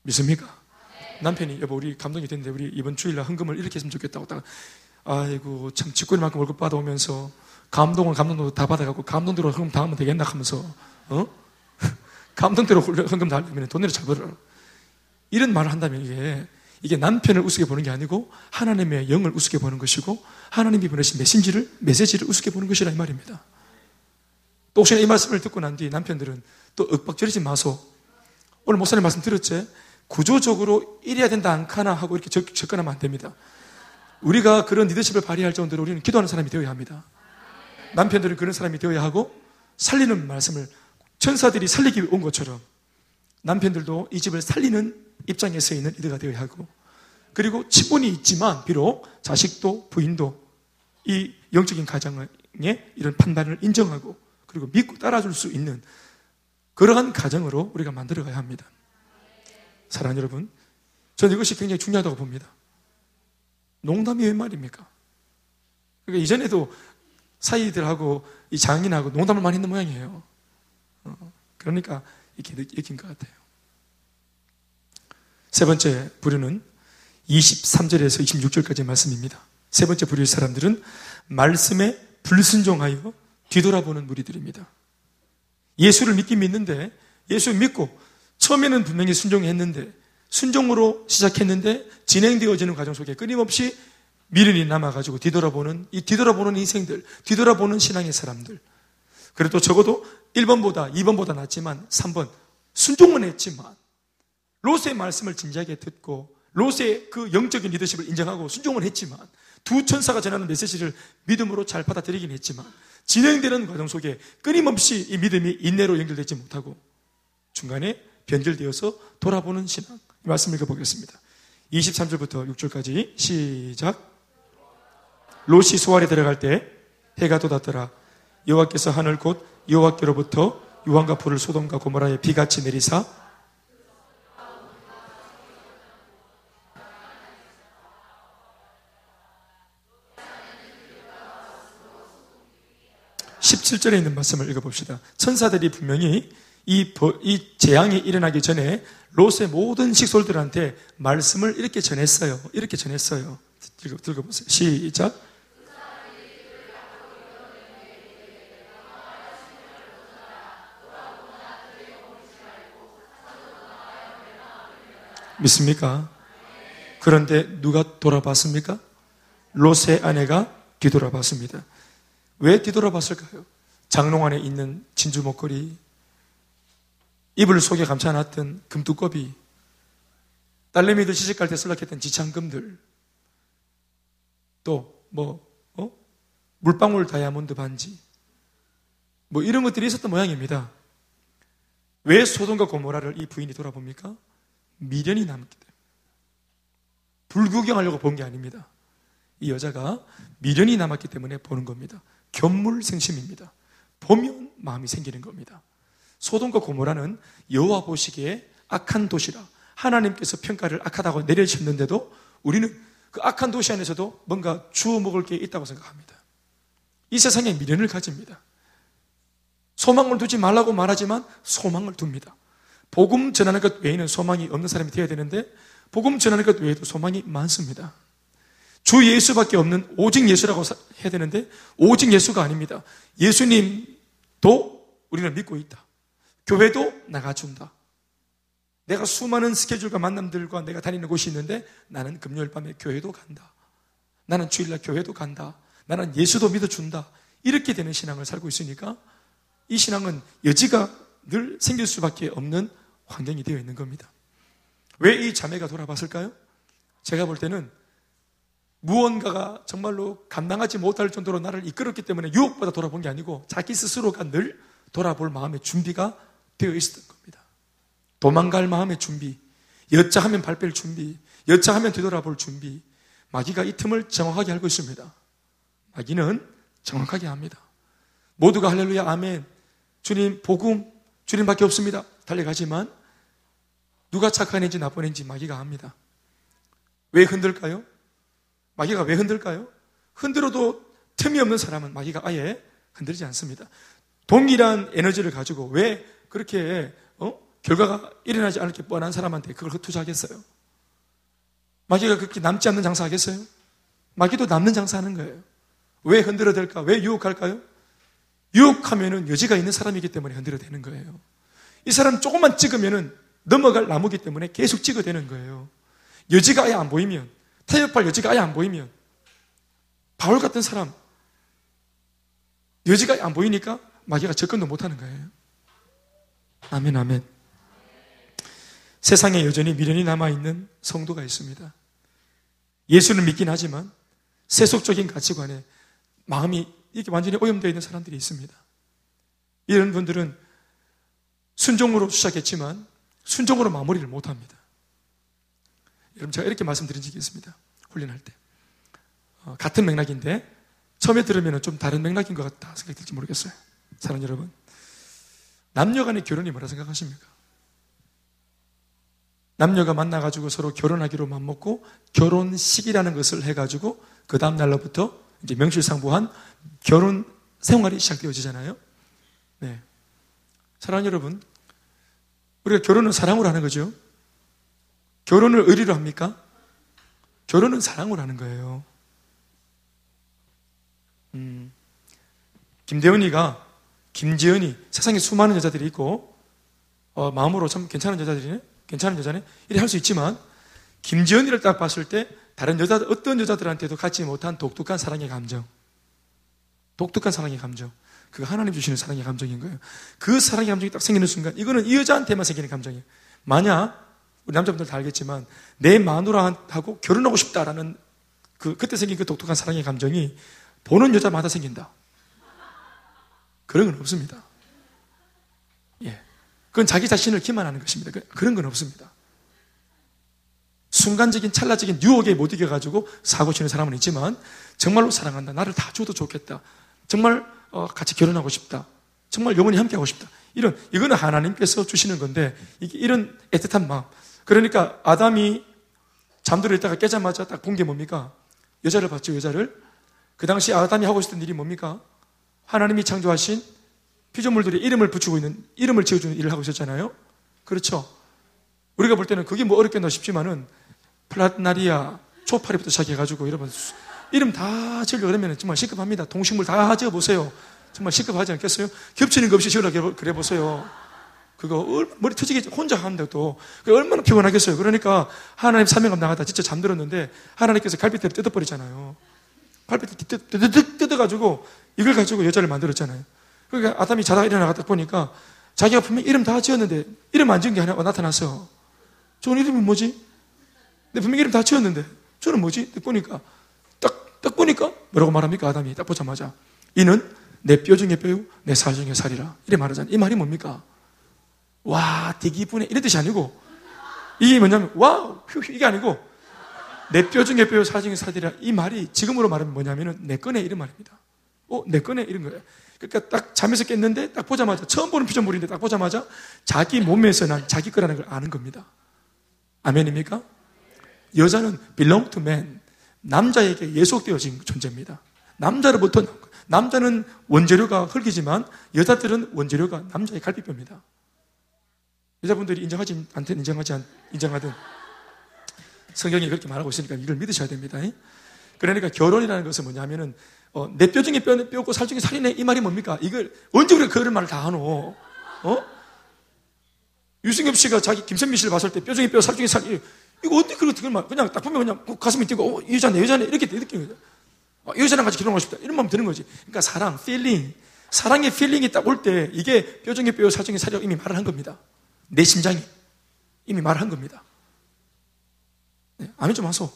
믿습니까? 남편이 여보 우리 감동이 됐는데 우리 이번 주일날 헌금을 이렇게 했으면 좋겠다고 딱 아이고 참 직권만큼 월급 받아오면서 감동을 감동도 다 받아갖고 감동대로 헌금 당하면 되겠나 하면서 어? 감동대로 헌금 달려면 돈을 잘 벌어라 이런 말을 한다면 이게 이게 남편을 우습게 보는 게 아니고 하나님의 영을 우습게 보는 것이고 하나님이 보내신 메신지를 메시지를 우습게 보는 것이라 이 말입니다. 또 혹시나 이 말씀을 듣고 난 뒤 남편들은 또 윽박지르지 마소. 오늘 목사님 말씀 들었지? 구조적으로 이래야 된다 않카나 하고 이렇게 접, 접근하면 안 됩니다. 우리가 그런 리더십을 발휘할 정도로 우리는 기도하는 사람이 되어야 합니다. 남편들은 그런 사람이 되어야 하고 살리는 말씀을 천사들이 살리기 온 것처럼 남편들도 이 집을 살리는 입장에 서 있는 리더가 되어야 하고 그리고 친분이 있지만 비록 자식도 부인도 이 영적인 가정의 이런 판단을 인정하고 그리고 믿고 따라줄 수 있는 그러한 가정으로 우리가 만들어 가야 합니다. 사랑하는 여러분, 저는 이것이 굉장히 중요하다고 봅니다. 농담이 웬 말입니까? 그러니까 이전에도 사이들하고 이 장인하고 농담을 많이 했는 모양이에요. 어, 그러니까 이렇게 느낀 것 같아요. 세 번째 부류는 23절에서 26절까지 말씀입니다. 세 번째 부류의 사람들은 말씀에 불순종하여 뒤돌아보는 무리들입니다. 예수를 믿긴 믿는데 예수 믿고 처음에는 분명히 순종했는데 순종으로 시작했는데 진행되어지는 과정 속에 끊임없이 미련이 남아가지고 뒤돌아보는 이 뒤돌아보는 인생들, 뒤돌아보는 신앙의 사람들. 그래도 적어도 1번보다 2번보다 낫지만 3번 순종은 했지만 로스의 말씀을 진지하게 듣고 로스의 그 영적인 리더십을 인정하고 순종을 했지만 두 천사가 전하는 메시지를 믿음으로 잘 받아들이긴 했지만 진행되는 과정 속에 끊임없이 이 믿음이 인내로 연결되지 못하고 중간에 변질되어서 돌아보는 신앙. 이 말씀 읽어보겠습니다. 23절부터 6절까지 시작. 롯이 수알에 들어갈 때 해가 돋았더라. 여호와께서 하늘 곧 여호와께로부터 유황과 불을 소돔과 고모라에 비같이 내리사 17절에 있는 말씀을 읽어봅시다. 천사들이 분명히 이, 이 재앙이 일어나기 전에 롯의 모든 식솔들한테 말씀을 이렇게 전했어요. 이렇게 전했어요. 읽어, 읽어보세요. 시작. 믿습니까? 그런데 누가 돌아봤습니까? 롯의 아내가 뒤돌아봤습니다. 왜 뒤돌아봤을까요? 장롱 안에 있는 진주 목걸이, 이불 속에 감춰놨던 금두꺼비, 딸내미들 시집갈 때 쓸락했던 지창금들, 또, 뭐, 어? 물방울 다이아몬드 반지, 뭐 이런 것들이 있었던 모양입니다. 왜 소돔과 고모라를 이 부인이 돌아봅니까? 미련이 남기 때문에. 불구경하려고 본 게 아닙니다. 이 여자가 미련이 남았기 때문에 보는 겁니다. 견물생심입니다. 보면 마음이 생기는 겁니다. 소돔과 고모라는 여호와 보시기에 악한 도시라 하나님께서 평가를 악하다고 내려주셨는데도 우리는 그 악한 도시 안에서도 뭔가 주워 먹을 게 있다고 생각합니다. 이 세상에 미련을 가집니다. 소망을 두지 말라고 말하지만 소망을 둡니다. 복음 전하는 것 외에는 소망이 없는 사람이 되어야 되는데 복음 전하는 것 외에도 소망이 많습니다. 주 예수밖에 없는 오직 예수라고 해야 되는데 오직 예수가 아닙니다. 예수님도 우리는 믿고 있다. 교회도 나가준다. 내가 수많은 스케줄과 만남들과 내가 다니는 곳이 있는데 나는 금요일 밤에 교회도 간다. 나는 주일날 교회도 간다. 나는 예수도 믿어준다. 이렇게 되는 신앙을 살고 있으니까 이 신앙은 여지가 늘 생길 수밖에 없는 환경이 되어 있는 겁니다. 왜 이 자매가 돌아봤을까요? 제가 볼 때는 무언가가 정말로 감당하지 못할 정도로 나를 이끌었기 때문에 유혹보다 돌아본 게 아니고 자기 스스로가 늘 돌아볼 마음의 준비가 되어 있었던 겁니다. 도망갈 마음의 준비, 여차하면 발뺄 준비, 여차하면 되돌아볼 준비. 마귀가 이 틈을 정확하게 알고 있습니다. 마귀는 정확하게 합니다. 모두가 할렐루야, 아멘. 주님, 복음, 주님밖에 없습니다. 달려가지만 누가 착한 애인지 나쁜 애인지 마귀가 합니다. 왜 흔들까요? 마귀가 왜 흔들까요? 흔들어도 틈이 없는 사람은 마귀가 아예 흔들지 않습니다. 동일한 에너지를 가지고 왜 그렇게 어? 결과가 일어나지 않을 게 뻔한 사람한테 그걸 투자하겠어요? 마귀가 그렇게 남지 않는 장사 하겠어요? 마귀도 남는 장사하는 거예요. 왜 흔들어 될까? 왜 유혹할까요? 유혹하면은 여지가 있는 사람이기 때문에 흔들어 되는 거예요. 이 사람 조금만 찍으면은 넘어갈 나무기 때문에 계속 찍어 되는 거예요. 여지가 아예 안 보이면, 타협할 여지가 아예 안 보이면, 바울 같은 사람, 여지가 안 보이니까 마귀가 접근도 못 하는 거예요. 아멘, 아멘. 세상에 여전히 미련이 남아있는 성도가 있습니다. 예수는 믿긴 하지만 세속적인 가치관에 마음이 이렇게 완전히 오염되어 있는 사람들이 있습니다. 이런 분들은 순종으로 시작했지만 순종으로 마무리를 못합니다. 여러분 제가 이렇게 말씀드린 적이 있습니다. 훈련할 때. 어, 같은 맥락인데 처음에 들으면 좀 다른 맥락인 것 같다 생각이 들지 모르겠어요. 사랑 여러분. 남녀 간의 결혼이 뭐라 생각하십니까? 남녀가 만나가지고 서로 결혼하기로 맘먹고 결혼식이라는 것을 해가지고 그 다음 날로부터 이제 명실상부한 결혼 생활이 시작되어지잖아요. 네. 사랑 여러분, 우리가 결혼은 사랑으로 하는 거죠. 결혼을 의리로 합니까? 결혼은 사랑으로 하는 거예요. 음, 김대훈이가, 김지연이 세상에 수많은 여자들이 있고, 어, 마음으로 참 괜찮은 여자들이네? 괜찮은 여자네? 이래 할 수 있지만, 김지연이를 딱 봤을 때, 다른 여자, 어떤 여자들한테도 갖지 못한 독특한 사랑의 감정. 독특한 사랑의 감정. 그거 하나님 주시는 사랑의 감정인 거예요. 그 사랑의 감정이 딱 생기는 순간, 이거는 이 여자한테만 생기는 감정이에요. 만약, 우리 남자분들 다 알겠지만, 내 마누라하고 결혼하고 싶다라는 그, 그때 생긴 그 독특한 사랑의 감정이 보는 여자마다 생긴다. 그런 건 없습니다. 예. 그건 자기 자신을 기만하는 것입니다. 그, 그런 건 없습니다. 순간적인 찰나적인 유혹에 못 이겨가지고 사고 치는 사람은 있지만 정말로 사랑한다. 나를 다 줘도 좋겠다. 정말 어, 같이 결혼하고 싶다. 정말 영원히 함께하고 싶다. 이런 이거는 하나님께서 주시는 건데 이런 애틋한 마음. 그러니까 아담이 잠들어 있다가 깨자마자 딱 본 게 뭡니까? 여자를 봤죠, 여자를. 그 당시 아담이 하고 있었던 일이 뭡니까? 하나님이 창조하신 피조물들이 이름을 붙이고 있는, 이름을 지어주는 일을 하고 있었잖아요? 그렇죠. 우리가 볼 때는 그게 뭐 어렵겠나 싶지만은 플라나리아 초파리부터 시작해가지고 여러분 이름 다 지으려 그러면 정말 시급합니다. 동식물 다 지어보세요. 정말 시급하지 않겠어요? 겹치는 것 없이 지으려 그래 보세요. 그거 머리 터지게 혼자 또. 얼마나 피곤하겠어요. 그러니까 하나님 사명감 나가다 진짜 잠들었는데 하나님께서 갈비뼈를 뜯어버리잖아요. 갈비뼈 뜯어가지고 이걸 가지고 여자를 만들었잖아요. 그러니까 아담이 자다가 일어나갔다 보니까 자기가 분명히 이름 다 지었는데 이름 안 지은 게 하나 나타났어. 쟤는 이름이 뭐지? 내 분명히 이름 다 지었는데 쟤는 뭐지? 딱 보니까 딱, 딱 보니까 뭐라고 말합니까? 아담이 딱 보자마자 이는 내 뼈 중에 뼈요 내 살 중에 살이라 이래 말하잖아요. 이 말이 뭡니까? 와 되게 이쁘네 이런 뜻이 아니고 이게 뭐냐면 wow 휴 이게 아니고 내 뼈 중에 뼈, 살 중에 살이라 이 말이 지금으로 말하면 뭐냐면은 내 꺼내 이런 말입니다. 어, 내 꺼내 이런 거예요. 그러니까 딱 잠에서 깼는데 딱 보자마자 처음 보는 피조물인데 딱 보자마자 자기 몸에서 난 자기 거라는 걸 아는 겁니다. 아멘입니까? 여자는 belong to man. 남자에게 예속되어진 존재입니다. 남자로부터 남자는 원재료가 흙이지만 여자들은 원재료가 남자의 갈비뼈입니다. 여자분들이 인정하지 않든 인정하지 않, 인정하든 성경이 그렇게 말하고 있으니까 이걸 믿으셔야 됩니다. 그러니까 결혼이라는 것은 뭐냐면은 어, 내 뼈 중에 뼈, 뼈고 살 중에 살이네 이 말이 뭡니까? 이걸 언제 우리가 그런 말을 다 하노? 어? 유승엽 씨가 자기 김선미 씨를 봤을 때 뼈 중에 뼈, 살 중에 살 이거 어떻게 그렇게 말 그냥 딱 보면 그냥 가슴이 뛰고 어, 여자네 여자네 이렇게 느끼는 거죠. 어, 여자랑 같이 결혼하고 싶다 이런 마음 드는 거지. 그러니까 사랑, feeling, 사랑의 feeling이 딱 올 때 이게 뼈 중에 뼈, 살 중에 살이 이미 말을 한 겁니다. 내 심장이 이미 말을 한 겁니다. 네, 아멘 좀 하소.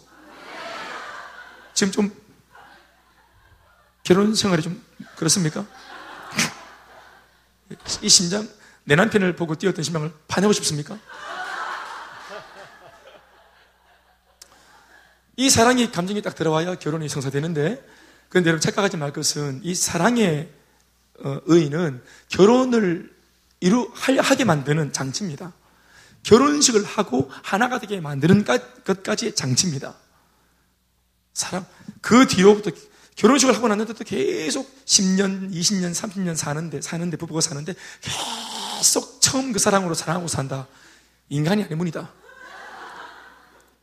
지금 좀 결혼 생활이 좀 그렇습니까? 이 심장 내 남편을 보고 뛰었던 심장을 반하고 싶습니까? 이 사랑이 감정이 딱 들어와야 결혼이 성사되는데 그런데 여러분 착각하지 말 것은 이 사랑의 어, 의의는 결혼을 이루 하게 만드는 장치입니다. 결혼식을 하고 하나가 되게 만드는 것까지의 장치입니다. 사랑 그 뒤로부터 결혼식을 하고 났는데도 계속 10년, 20년, 30년 사는데 사는데 부부가 사는데 계속 처음 그 사랑으로 사랑하고 산다. 인간이 아니문이다.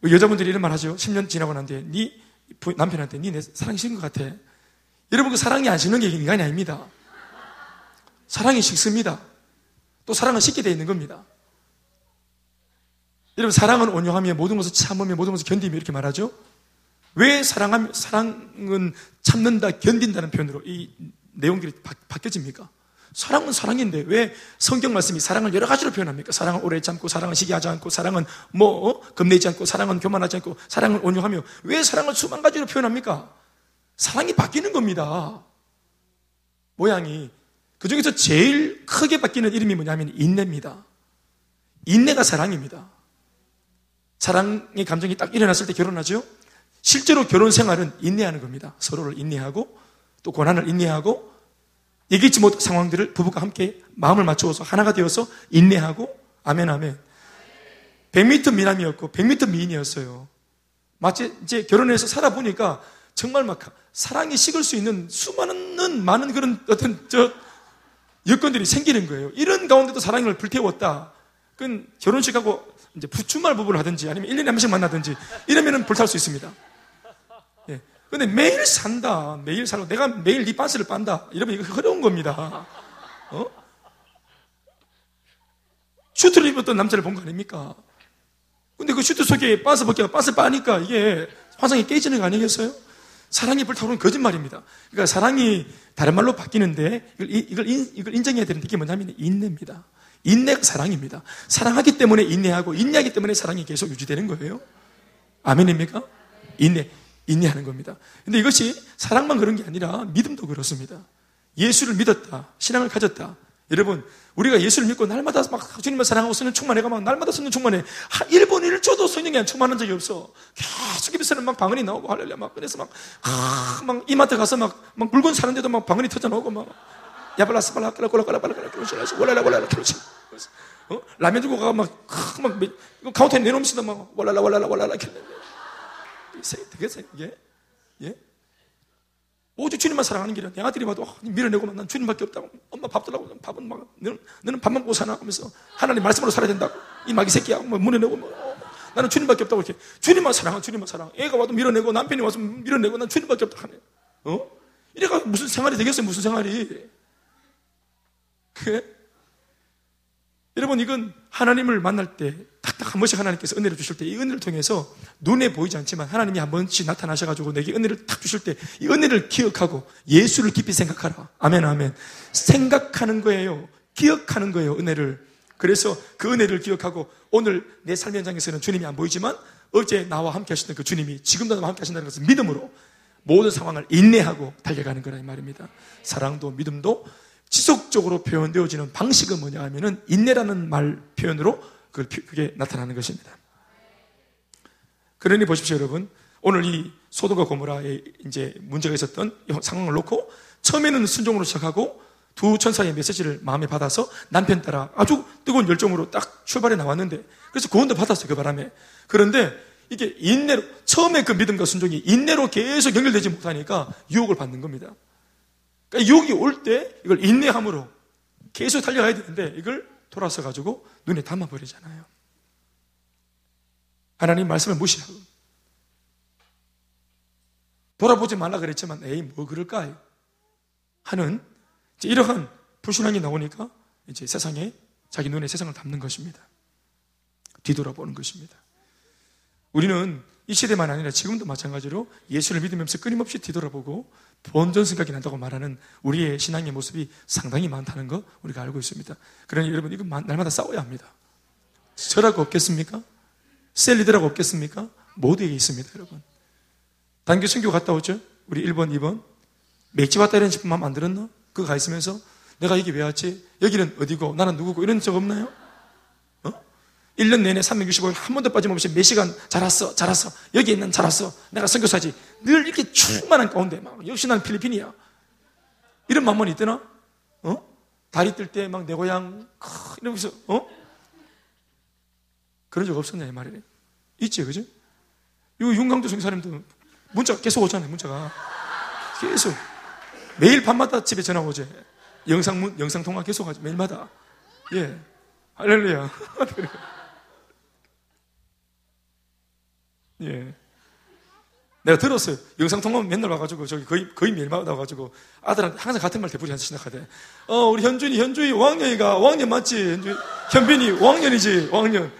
여자분들이 이런 말 하죠. 10년 지나고 난데 네 남편한테 네 내 사랑이 식은 것 같아. 여러분 그 사랑이 안 식는 게 인간이 아닙니다. 사랑이 식습니다. 또 사랑은 식게 되어 있는 겁니다. 여러분 사랑은 온유하며 모든 것을 참으며 모든 것을 견디며 이렇게 말하죠. 왜 사랑하며 사랑은 참는다 견딘다는 표현으로 이 내용들이 바, 바뀌어집니까? 사랑은 사랑인데 왜 성경 말씀이 사랑을 여러 가지로 표현합니까? 사랑은 오래 참고 사랑은 시기하지 않고 사랑은 뭐 어? 겁내지 않고 사랑은 교만하지 않고 사랑은 온유하며 왜 사랑을 수만 가지로 표현합니까? 사랑이 바뀌는 겁니다. 모양이 그 중에서 제일 크게 바뀌는 이름이 뭐냐면 인내입니다. 인내가 사랑입니다. 사랑의 감정이 딱 일어났을 때 결혼하죠? 실제로 결혼 생활은 인내하는 겁니다. 서로를 인내하고 또 고난을 인내하고 얘기치 못한 상황들을 부부가 함께 마음을 맞추어서 하나가 되어서 인내하고 아멘 아멘. 100m 미남이었고 100m 미인이었어요. 마치 이제 결혼해서 살아보니까 정말 막 사랑이 식을 수 있는 수많은 많은 그런 어떤 저 여건들이 생기는 거예요. 이런 가운데도 사랑을 불태웠다. 그건 결혼식하고 이제 주말 부부를 하든지 아니면 1년에 한 번씩 만나든지 이러면은 불탈 수 있습니다. 예. 근데 매일 산다. 매일 살고 내가 매일 네 반스를 빤다. 이러면 이거 어려운 겁니다. 어? 슈트를 입었던 남자를 본 거 아닙니까? 근데 그 슈트 속에 빤스 벗겨 빤스 빠니까 이게 화상이 깨지는 거 아니겠어요? 사랑이 불타오르는 거짓말입니다. 그러니까 사랑이 다른 말로 바뀌는데 이걸, 이걸, 이걸 인정해야 되는데 이게 뭐냐면 인내입니다. 인내가 사랑입니다. 사랑하기 때문에 인내하고 인내하기 때문에 사랑이 계속 유지되는 거예요. 아멘입니까? 인내. 인내하는 겁니다. 근데 이것이 사랑만 그런 게 아니라 믿음도 그렇습니다. 예수를 믿었다. 신앙을 가졌다. 여러분, 우리가 예수를 믿고 날마다 막 주님을 사랑하고 성령 충만해가 막 날마다 성령 충만해. 1분 1초도 성령이 안 충만한 적이 없어. 계속 입에서는 막 방언이 나오고 할렐루야 막 그래서 막, 아, 막 이마트 가서 막, 막 물건 사는데도 막 방언이 터져 나오고 막 야발라스 발라 깔라 꼴라 깔라 깔라 깔라 원랄라 원랄라 그렇지. 어? 라면 주고 가막 막, 카운터에 내놓으면서도 막 원랄라 원랄라 원랄라 되겠어요 이게? 예? 오직 주님만 사랑하는 길이야. 내 아들이 봐도 어, 밀어내고만 난 주님밖에 없다고. 엄마 밥 달라고. 밥은 막, 너는, 너는 밥만 먹고 사나? 하면서 하나님 말씀으로 살아야 된다고. 이 마귀 새끼야. 뭐 문어내고 뭐. 어, 나는 주님밖에 없다고 이렇게. 주님만 사랑하 주님만 사랑. 애가 와도 밀어내고 남편이 와서 밀어내고 난 주님밖에 없다 하네. 어? 이래가 무슨 생활이 되겠어요? 무슨 생활이. 그래? 여러분, 이건 하나님을 만날 때, 탁탁 한 번씩 하나님께서 은혜를 주실 때, 이 은혜를 통해서 눈에 보이지 않지만 하나님이 한 번씩 나타나셔가지고 내게 은혜를 탁 주실 때, 이 은혜를 기억하고 예수를 깊이 생각하라. 아멘, 아멘. 생각하는 거예요. 기억하는 거예요, 은혜를. 그래서 그 은혜를 기억하고 오늘 내삶 현장에서는 주님이 안 보이지만 어제 나와 함께 하셨던 그 주님이 지금도 나와 함께 하신다는 것을 믿음으로 모든 상황을 인내하고 달려가는 거라 이 말입니다. 사랑도 믿음도 지속적으로 표현되어지는 방식은 뭐냐 하면은 인내라는 말 표현으로 그게 나타나는 것입니다. 그러니 보십시오, 여러분. 오늘 이 소돔과 고모라에 이제 문제가 있었던 상황을 놓고 처음에는 순종으로 시작하고 두 천사의 메시지를 마음에 받아서 남편 따라 아주 뜨거운 열정으로 딱 출발해 나왔는데 그래서 구원도 받았어요 그 바람에 그런데 이게 인내로 처음에 그 믿음과 순종이 인내로 계속 연결되지 못하니까 유혹을 받는 겁니다. 그러니까 유혹이 올 때 이걸 인내함으로 계속 달려가야 되는데 이걸 돌아서 가지고 눈에 담아 버리잖아요. 하나님 말씀을 무시하고 돌아보지 말라 그랬지만 에이 뭐 그럴까 하는 이러한 불신앙이 나오니까 이제 세상에 자기 눈에 세상을 담는 것입니다. 뒤돌아보는 것입니다. 우리는 이 시대만 아니라 지금도 마찬가지로 예수를 믿으면서 끊임없이 뒤돌아보고 본전 생각이 난다고 말하는 우리의 신앙의 모습이 상당히 많다는 거 우리가 알고 있습니다. 그러니 여러분 이거 날마다 싸워야 합니다. 저라고 없겠습니까? 셀리드라고 없겠습니까? 모두에게 있습니다, 여러분. 단기 선교 갔다 오죠? 우리 1번, 2번. 맥지 왔다 이런 싶은 마음 안 들었나? 그거 가 있으면서 내가 여기 왜 왔지? 여기는 어디고? 나는 누구고? 이런 적 없나요? 어? 1년 내내 365일 한 번도 빠짐없이 몇 시간 자랐어, 자랐어. 여기 있는 자랐어. 내가 선교사지. 늘 이렇게 충만한 가운데 막 역시 난 필리핀이야. 이런 마음이 있더나? 어? 다리 뜰 때 막 내 고향 이러면서 어? 그런 적 없었냐 이 말이래. 있지, 그죠? 이 윤강도 성사님도 문자가 계속 오잖아요, 문자가. 계속. 매일 밤마다 집에 전화 오지. 영상, 영상 통화 계속 하죠, 매일마다. 예. 할렐루야. 예. 내가 들었어요. 영상 통화 맨날 와가지고, 저기 거의, 거의 매일마다 와가지고, 아들한테 항상 같은 말 대부분 하서 시작하대. 어, 우리 현준이, 현준이 5학년이가, 5학년 맞지? 현준이, 현빈이 5학년이지, 5학년.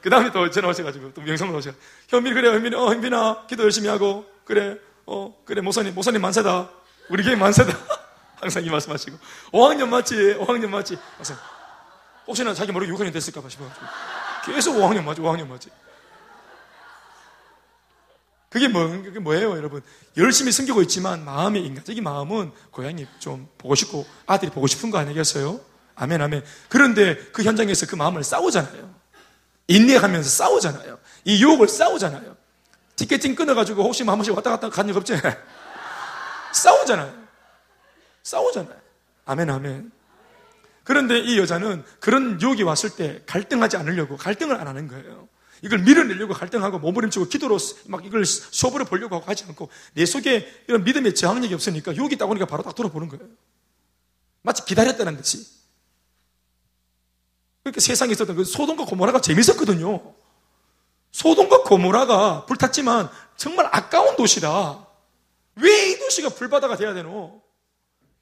그 다음에 또 전화 오셔가지고, 또 영상으로 오셔. 현빈이, 그래, 현빈이, 어, 현빈아, 기도 열심히 하고, 그래, 어, 그래, 모사님, 모사님 만세다. 우리 교회 만세다. 항상 이 말씀 하시고. 5학년 맞지? 5학년 맞지? 항상. 혹시나 자기 모르게 6학년 됐을까봐 싶어가지고. 계속 5학년 맞지? 5학년 맞지? 그게 뭐, 그게 뭐예요, 여러분? 열심히 섬기고 있지만 마음의 인간적인 마음은 고향이 좀 보고 싶고 아들이 보고 싶은 거 아니겠어요? 아멘, 아멘. 그런데 그 현장에서 그 마음을 싸우잖아요. 인내하면서 싸우잖아요. 이 유혹을 싸우잖아요. 티켓팅 끊어가지고 혹시 한 번씩 왔다 갔다 간 적 없지? 싸우잖아요. 싸우잖아요. 아멘, 아멘. 그런데 이 여자는 그런 유혹이 왔을 때 갈등하지 않으려고 갈등을 안 하는 거예요. 이걸 밀어내려고 갈등하고 몸부림치고 기도로 막 이걸 쇼부를 보려고 하고 하지 않고 내 속에 이런 믿음의 저항력이 없으니까 유혹이 있다 보니까 바로 딱 돌아보는 거예요. 마치 기다렸다는 듯이. 그러니까 세상에 있었던 그 소돔과 고모라가 재밌었거든요. 소돔과 고모라가 불탔지만 정말 아까운 도시다. 왜 이 도시가 불바다가 돼야 되노?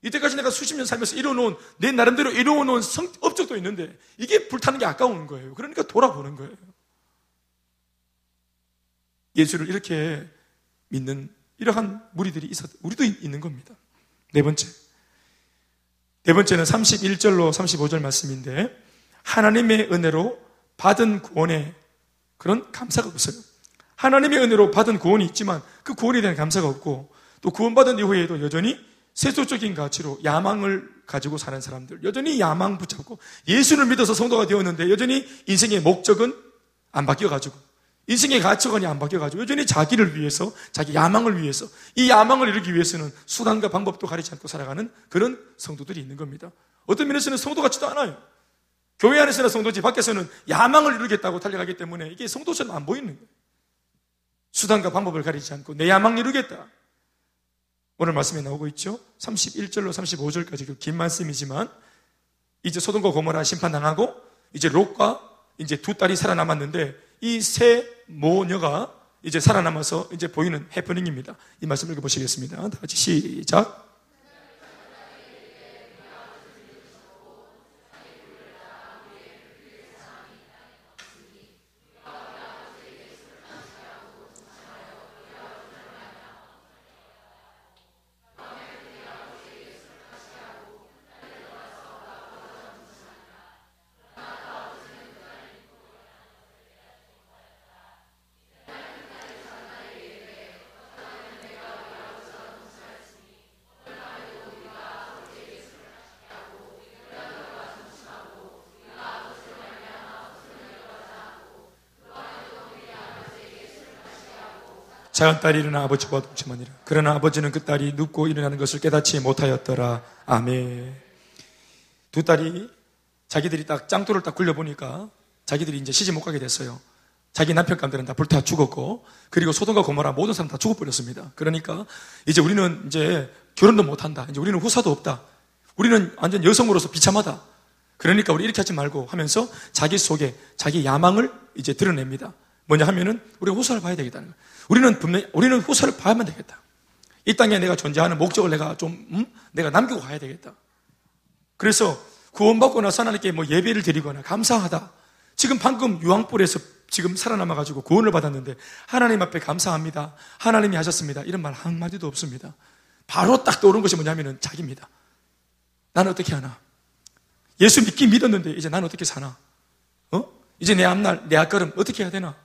이때까지 내가 수십 년 살면서 이뤄놓은, 내 나름대로 이뤄놓은 성, 업적도 있는데, 이게 불타는 게 아까운 거예요. 그러니까 돌아보는 거예요. 예수를 이렇게 믿는 이러한 무리들이 있었, 우리도 있는 겁니다. 네 번째. 네 번째는 31절로 35절 말씀인데, 하나님의 은혜로 받은 구원에 그런 감사가 없어요. 하나님의 은혜로 받은 구원이 있지만 그 구원에 대한 감사가 없고 또 구원받은 이후에도 여전히 세속적인 가치로 야망을 가지고 사는 사람들, 여전히 야망 붙잡고 예수를 믿어서 성도가 되었는데 여전히 인생의 목적은 안 바뀌어가지고 인생의 가치관이 안 바뀌어가지고 여전히 자기를 위해서, 자기 야망을 위해서 이 야망을 이루기 위해서는 수단과 방법도 가리지 않고 살아가는 그런 성도들이 있는 겁니다. 어떤 면에서는 성도 같지도 않아요. 교회 안에서는 성도지 밖에서는 야망을 이루겠다고 달려가기 때문에 이게 성도처럼 안 보이는 거예요. 수단과 방법을 가리지 않고 내 야망 이루겠다. 오늘 말씀에 나오고 있죠. 31절로 35절까지 그 긴 말씀이지만 이제 소돔과 고모라 심판당하고 이제 롯과 이제 두 딸이 살아남았는데 이 세 모녀가 이제 살아남아서 이제 보이는 해프닝입니다. 이 말씀 읽어보시겠습니다. 다 같이 시작. 작은 딸이 일어나 아버지와 동침하니라. 그러나 아버지는 그 딸이 눕고 일어나는 것을 깨닫지 못하였더라. 아멘. 두 딸이 자기들이 딱 짱돌을 딱 굴려보니까 자기들이 이제 시집 못 가게 됐어요. 자기 남편감들은 다 불타 죽었고, 그리고 소돔과 고모라 모든 사람 다 죽어버렸습니다. 그러니까 이제 우리는 이제 결혼도 못 한다. 이제 우리는 후사도 없다. 우리는 완전 여성으로서 비참하다. 그러니까 우리 이렇게 하지 말고 하면서 자기 속에 자기 야망을 이제 드러냅니다. 뭐냐 하면은 우리가 후사를 봐야 되겠다는 거예요. 우리는 분명히, 우리는 후사를 봐야만 되겠다. 이 땅에 내가 존재하는 목적을 내가 좀, 음? 내가 남기고 가야 되겠다. 그래서 구원받고 나서 하나님께 뭐 예배를 드리거나 감사하다. 지금 방금 유황불에서 지금 살아남아가지고 구원을 받았는데 하나님 앞에 감사합니다. 하나님이 하셨습니다. 이런 말 한마디도 없습니다. 바로 딱 떠오른 것이 뭐냐면은 자기입니다. 나는 어떻게 하나? 예수 믿기 믿었는데 이제 나는 어떻게 사나? 어? 이제 내 앞날, 내 앞걸음 어떻게 해야 되나?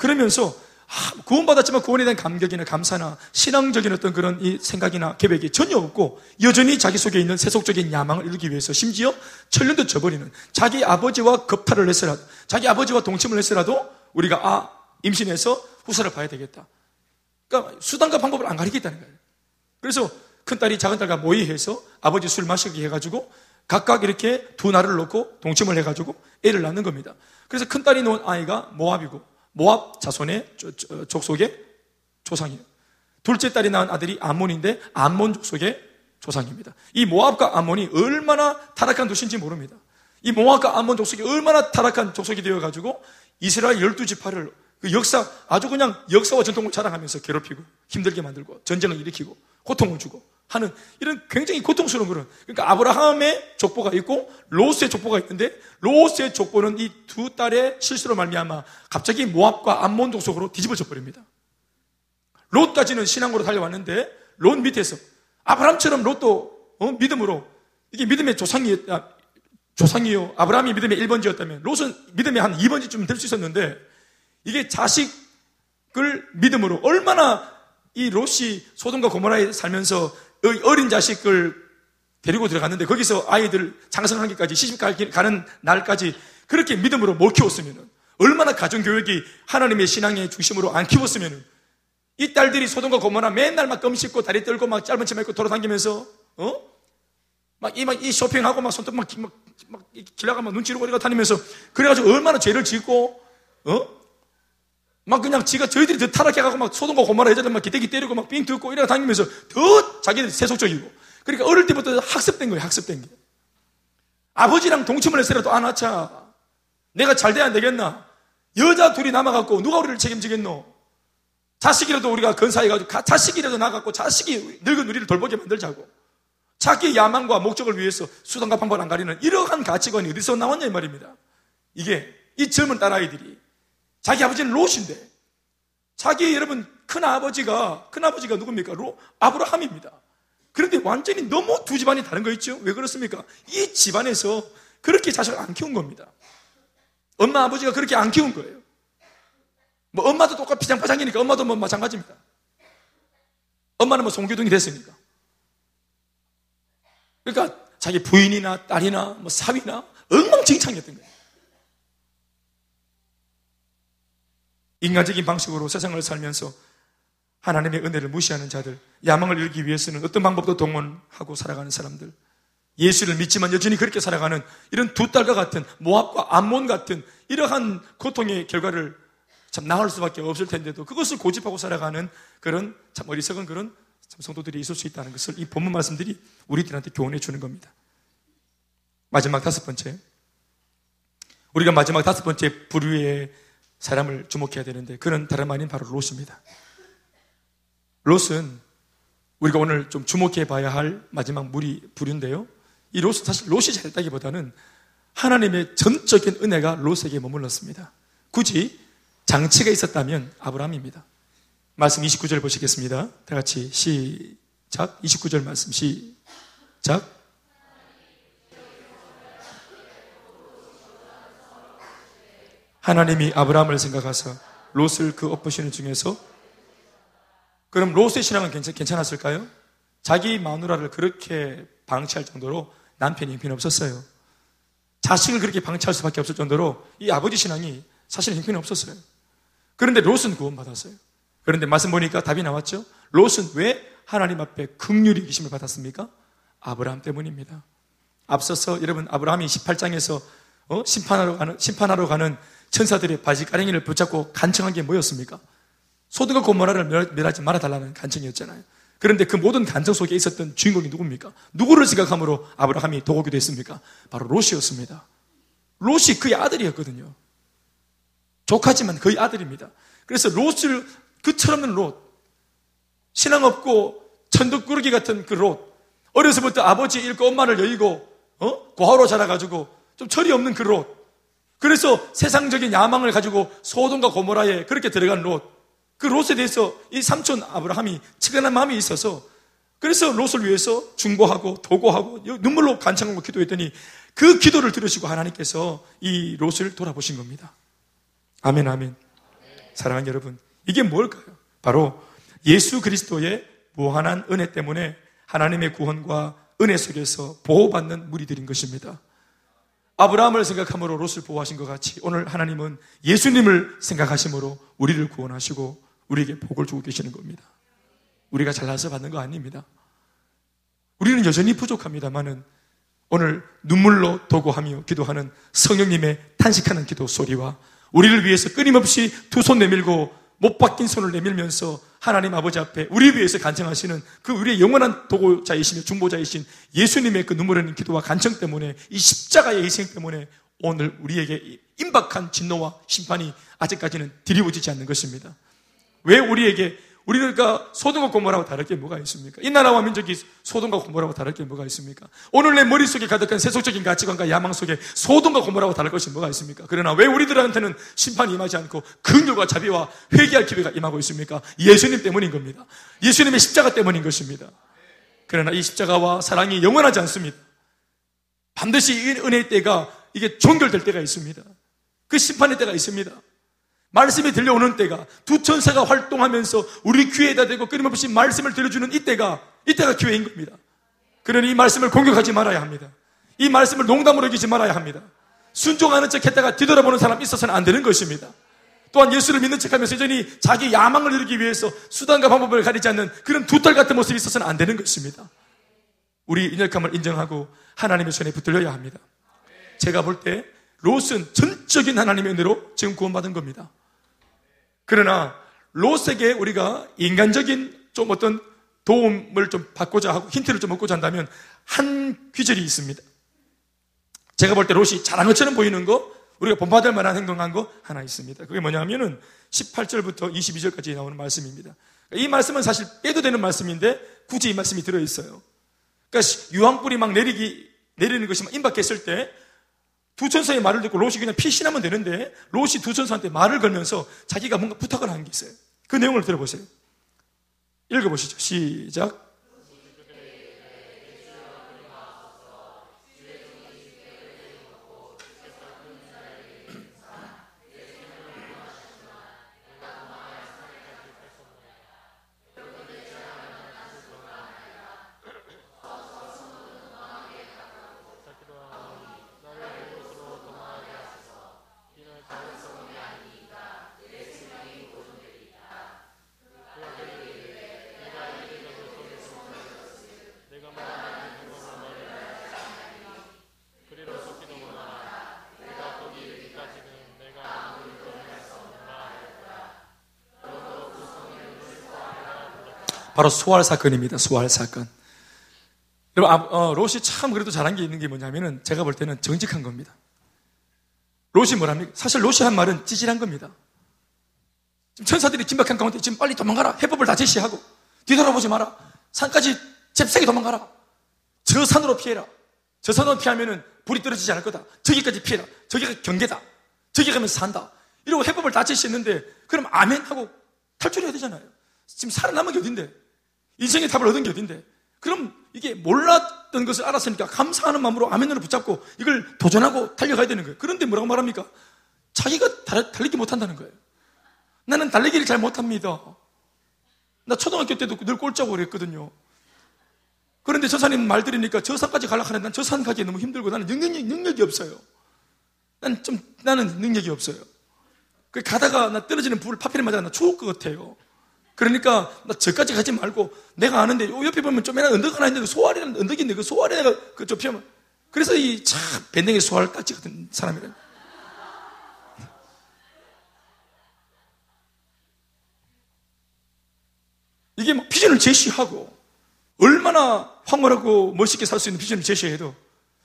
그러면서 아, 구원받았지만 구원에 대한 감격이나 감사나 신앙적인 어떤 그런 이 생각이나 계획이 전혀 없고 여전히 자기 속에 있는 세속적인 야망을 이루기 위해서 심지어 천년도 져버리는 자기 아버지와 겁탈을 했으라도 자기 아버지와 동침을 했으라도 우리가 아 임신해서 후사를 봐야 되겠다. 그러니까 수단과 방법을 안 가리겠다는 거예요. 그래서 큰 딸이 작은 딸과 모의해서 아버지 술 마시게 해가지고 각각 이렇게 두 날을 놓고 동침을 해가지고 애를 낳는 겁니다. 그래서 큰 딸이 놓은 아이가 모압이고 모압 자손의 족속의 조상이에요. 둘째 딸이 낳은 아들이 암몬인데 암몬 족속의 조상입니다. 이 모압과 암몬이 얼마나 타락한 도시인지 모릅니다. 이 모압과 암몬 족속이 얼마나 타락한 족속이 되어 가지고 이스라엘 열두 지파를 그 역사 아주 그냥 역사와 전통을 자랑하면서 괴롭히고 힘들게 만들고 전쟁을 일으키고 고통을 주고 하는 이런 굉장히 고통스러운 그런 그러니까 아브라함의 족보가 있고 로스의 족보가 있는데 로스의 족보는 이 두 딸의 실수로 말미암아 갑자기 모압과 암몬 족속으로 뒤집어져 버립니다. 롯까지는 신앙으로 달려왔는데 롯 밑에서 아브라함처럼 롯도 어? 믿음으로 이게 믿음의 조상이 아, 조상이요 아브라함이 믿음의 1번지였다면 롯은 믿음의 한 2번지쯤 될 수 있었는데 이게 자식을 믿음으로 얼마나 이 롯이 소돔과 고모라에 살면서 어린 자식을 데리고 들어갔는데 거기서 아이들 장성하기까지 시집 가는 날까지 그렇게 믿음으로 못 키웠으면 얼마나 가정교육이 하나님의 신앙의 중심으로 안 키웠으면 이 딸들이 소돔과 고모라 맨날 막 껌 씹고 다리 떨고 막 짧은 치마 입고 돌아다니면서 어? 막 이 막 이 쇼핑하고 막 손톱 막, 막, 막 길나가면 눈치로 거리가 다니면서 그래가지고 얼마나 죄를 짓고 어? 막 그냥 지가 저희들이 더 타락해가고 막 소동과 고마라 여자들 막 기대기 때리고 막삥 뜯고 이래 다니면서 더 자기들 세속적이고. 그러니까 어릴 때부터 학습된 거예요, 학습된 게. 아버지랑 동침을 했으라도 안 하자. 내가 잘 돼야 되겠나? 여자 둘이 남아갖고 누가 우리를 책임지겠노? 자식이라도 우리가 건사해가지고 자식이라도 나갖고 자식이 늙은 우리를 돌보게 만들자고. 자기 야망과 목적을 위해서 수단과 방법을 안 가리는 이러한 가치관이 어디서 나왔냐 이 말입니다. 이게 이 젊은 딸아이들이 자기 아버지는 롯인데 자기 여러분 큰 아버지가 큰 아버지가 누굽니까? 로 아브라함입니다. 그런데 완전히 너무 두 집안이 다른 거 있죠? 왜 그렇습니까? 이 집안에서 그렇게 자식을 안 키운 겁니다. 엄마 아버지가 그렇게 안 키운 거예요. 뭐 엄마도 똑같이 피장파장이니까 엄마도 뭐 마찬가지입니다. 엄마는 뭐 송교동이 됐으니까. 그러니까 자기 부인이나 딸이나 뭐 사위나 엉망진창이었던 거예요. 인간적인 방식으로 세상을 살면서 하나님의 은혜를 무시하는 자들, 야망을 이루기 위해서는 어떤 방법도 동원하고 살아가는 사람들, 예수를 믿지만 여전히 그렇게 살아가는 이런 두 딸과 같은 모압과 암몬 같은 이러한 고통의 결과를 참 나을 수밖에 없을 텐데도 그것을 고집하고 살아가는 그런 참 어리석은 그런 참 성도들이 있을 수 있다는 것을 이 본문 말씀들이 우리들한테 교훈해 주는 겁니다. 마지막 다섯 번째. 우리가 마지막 다섯 번째 부류의 사람을 주목해야 되는데 그는 다름 아닌 바로 롯입니다. 롯은 우리가 오늘 좀 주목해 봐야 할 마지막 물이 부류인데요. 이 롯은 사실 롯이 잘했다기보다는 하나님의 전적인 은혜가 롯에게 머물렀습니다. 굳이 장치가 있었다면 아브라함입니다. 말씀 29절 보시겠습니다. 다 같이 시작. 29절 말씀 시작. 하나님이 아브라함을 생각하사 롯을 그 엎으시는 중에서 그럼 롯의 신앙은 괜찮, 았을까요 자기 마누라를 그렇게 방치할 정도로 남편이 형편이 없었어요. 자식을 그렇게 방치할 수밖에 없을 정도로 이 아버지 신앙이 사실 형편이 없었어요. 그런데 롯은 구원받았어요. 그런데 말씀 보니까 답이 나왔죠? 롯은 왜 하나님 앞에 극률이 기심을 받았습니까? 아브라함 때문입니다. 앞서서 여러분 아브라함이 18장에서 어? 심판하러 가는 심판하러 가는 천사들의 바지가랭이를 붙잡고 간청한 게 뭐였습니까? 소득과 고모라를 멸하지 말아달라는 간청이었잖아요. 그런데 그 모든 간청 속에 있었던 주인공이 누굽니까? 누구를 생각함으로 아브라함이 도곡이 됐습니까? 바로 롯이었습니다. 롯이 그의 아들이었거든요. 조카지만 그의 아들입니다. 그래서 롯을 그처럼 롯, 신앙 없고 천덕꾸러기 같은 그 롯, 어려서부터 아버지 잃고 엄마를 여의고 어? 고아로 자라가지고 좀 철이 없는 그 롯. 그래서 세상적인 야망을 가지고 소돔과 고모라에 그렇게 들어간 롯. 그 롯에 대해서 이 삼촌 아브라함이 측은한 마음이 있어서 그래서 롯을 위해서 중보하고 도고하고 눈물로 간청하고 기도했더니 그 기도를 들으시고 하나님께서 이 롯을 돌아보신 겁니다. 아멘, 아멘. 사랑하는 여러분, 이게 뭘까요? 바로 예수 그리스도의 무한한 은혜 때문에 하나님의 구원과 은혜 속에서 보호받는 무리들인 것입니다. 아브라함을 생각함으로 롯을 보호하신 것 같이 오늘 하나님은 예수님을 생각하심으로 우리를 구원하시고 우리에게 복을 주고 계시는 겁니다. 우리가 잘나서 받는 거 아닙니다. 우리는 여전히 부족합니다만은 오늘 눈물로 도구하며 기도하는 성령님의 탄식하는 기도 소리와 우리를 위해서 끊임없이 두 손 내밀고 못 바뀐 손을 내밀면서 하나님 아버지 앞에 우리 위해서 간청하시는 그 우리의 영원한 도구자이시며 중보자이신 예수님의 그 눈물 흘린 기도와 간청 때문에 이 십자가의 희생 때문에 오늘 우리에게 임박한 진노와 심판이 아직까지는 드리워지지 않는 것입니다. 왜 우리에게 우리가 소돔과 고모라고 다를 게 뭐가 있습니까? 이 나라와 민족이 소돔과 고모라고 다를 게 뭐가 있습니까? 오늘 내 머릿속에 가득한 세속적인 가치관과 야망 속에 소돔과 고모라고 다를 것이 뭐가 있습니까? 그러나 왜 우리들한테는 심판이 임하지 않고 긍휼과 자비와 회개할 기회가 임하고 있습니까? 예수님 때문인 겁니다. 예수님의 십자가 때문인 것입니다. 그러나 이 십자가와 사랑이 영원하지 않습니다. 반드시 이 은혜의 때가 이게 종결될 때가 있습니다. 그 심판의 때가 있습니다. 말씀이 들려오는 때가 두 천사가 활동하면서 우리 귀에다 대고 끊임없이 말씀을 들려주는 이때가 이때가 기회인 겁니다. 그러니 이 말씀을 공격하지 말아야 합니다. 이 말씀을 농담으로 여기지 말아야 합니다. 순종하는 척 했다가 뒤돌아보는 사람 있어서는 안 되는 것입니다. 또한 예수를 믿는 척 하면서 여전히 자기 야망을 이루기 위해서 수단과 방법을 가리지 않는 그런 두딸 같은 모습이 있어서는 안 되는 것입니다. 우리 인역함을 인정하고 하나님의 손에 붙들려야 합니다. 제가 볼 때 롯은 전적인 하나님의 은혜로 지금 구원받은 겁니다. 그러나 롯에게 우리가 인간적인 좀 어떤 도움을 좀 받고자 하고 힌트를 좀 얻고자 한다면 한 귀절이 있습니다. 제가 볼 때 롯이 잘한 것처럼 보이는 거, 우리가 본받을 만한 행동한 거 하나 있습니다. 그게 뭐냐 하면은 18절부터 22절까지 나오는 말씀입니다. 이 말씀은 사실 빼도 되는 말씀인데 굳이 이 말씀이 들어있어요. 그러니까 유황불이 막 내리기, 내리는 것이 막 임박했을 때 두 천사의 말을 듣고 롯이 그냥 피신하면 되는데 롯이 두 천사한테 말을 걸면서 자기가 뭔가 부탁을 하는 게 있어요. 그 내용을 들어보세요. 읽어보시죠. 시작. 바로 수활 사건입니다. 수활 사건. 여러분, 아, 어, 롯이 참 그래도 잘한 게 있는 게 뭐냐면은 제가 볼 때는 정직한 겁니다. 롯이 뭐랍니까? 사실 롯이 한 말은 찌질한 겁니다. 지금 천사들이 긴박한 가운데 지금 빨리 도망가라. 해법을 다 제시하고 뒤돌아보지 마라. 산까지 잽싸게 도망가라. 저 산으로 피해라. 저 산으로 피하면은 불이 떨어지지 않을 거다. 저기까지 피해라. 저기가 경계다. 저기 가면서 산다. 이러고 해법을 다 제시했는데 그럼 아멘 하고 탈출해야 되잖아요. 지금 살아남은 게 어딘데? 인생의 답을 얻은 게 어딘데? 그럼 이게 몰랐던 것을 알았으니까 감사하는 마음으로 아멘으로 붙잡고 이걸 도전하고 달려가야 되는 거예요. 그런데 뭐라고 말합니까? 자기가 달, 달리기 못한다는 거예요. 나는 달리기를 잘 못합니다. 나 초등학교 때도 늘 꼴짜고 그랬거든요. 그런데 저 산님 말 들으니까 저 산까지 가려고 하는데 난 저 산 가기 너무 힘들고 나는 능력이, 능력이 없어요. 난 좀, 나는 능력이 없어요. 그 가다가 나 떨어지는 불 파편에 맞아 나 죽을 것 같아요. 그러니까 나 저까지 가지 말고 내가 아는데 요 옆에 보면 좀 애나 언덕 하나 있는데 그 소알이라는 언덕이 있는데 그 소알에 내가 그 좁히면 그래서 이 참 밴댕이 소알까지 같은 사람이라. 이게 막 비전을 제시하고 얼마나 황홀하고 멋있게 살 수 있는 비전을 제시해도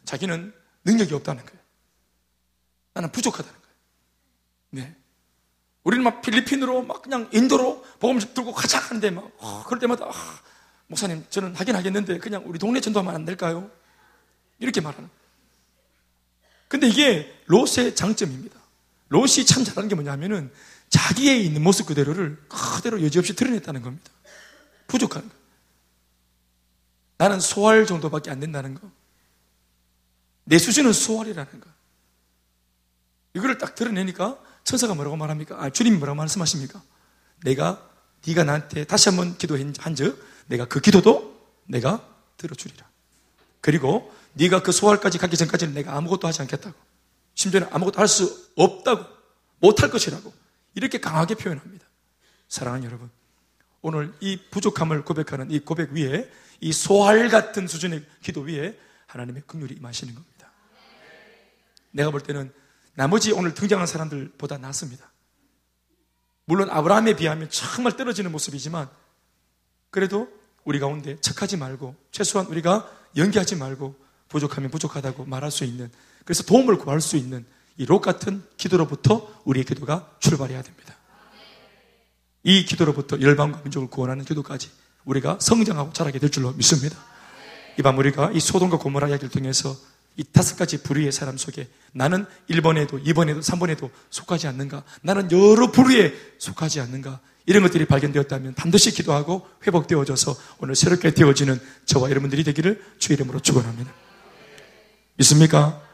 자기는 능력이 없다는 거예요. 나는 부족하다는 거예요. 네. 우리는 막 필리핀으로 막 그냥 인도로 복음식 들고 가자 하는데 막 어, 그럴 때마다 아, 목사님 저는 하긴 하겠는데 그냥 우리 동네 전도하면 안 될까요? 이렇게 말하는. 근데 이게 롯의 장점입니다. 롯이 참 잘하는 게 뭐냐면은 자기에 있는 모습 그대로를 그대로 여지없이 드러냈다는 겁니다. 부족한 거. 나는 소활 정도밖에 안 된다는 거. 내 수준은 소활이라는 거. 이거를 딱 드러내니까 천사가 뭐라고 말합니까? 아, 주님이 뭐라고 말씀하십니까? 내가 네가 나한테 다시 한번 기도한즉 내가 그 기도도 내가 들어주리라. 그리고 네가 그 소활까지 가기 전까지는 내가 아무것도 하지 않겠다고. 심지어는 아무것도 할 수 없다고. 못할 것이라고. 이렇게 강하게 표현합니다. 사랑하는 여러분. 오늘 이 부족함을 고백하는 이 고백 위에 이 소할 같은 수준의 기도 위에 하나님의 긍휼이 임하시는 겁니다. 내가 볼 때는 나머지 오늘 등장한 사람들보다 낫습니다. 물론 아브라함에 비하면 정말 떨어지는 모습이지만 그래도 우리 가운데 착하지 말고 최소한 우리가 연기하지 말고 부족하면 부족하다고 말할 수 있는 그래서 도움을 구할 수 있는 이롯 같은 기도로부터 우리의 기도가 출발해야 됩니다. 이 기도로부터 열방과 민족을 구원하는 기도까지 우리가 성장하고 자라게 될 줄로 믿습니다. 이밤 우리가 이 소돔과 고모라 이야기를 통해서 이 다섯 가지 부류의 사람 속에 나는 1번에도 2번에도 3번에도 속하지 않는가? 나는 여러 부류에 속하지 않는가? 이런 것들이 발견되었다면 반드시 기도하고 회복되어져서 오늘 새롭게 되어지는 저와 여러분들이 되기를 주의 이름으로 축원합니다. 믿습니까?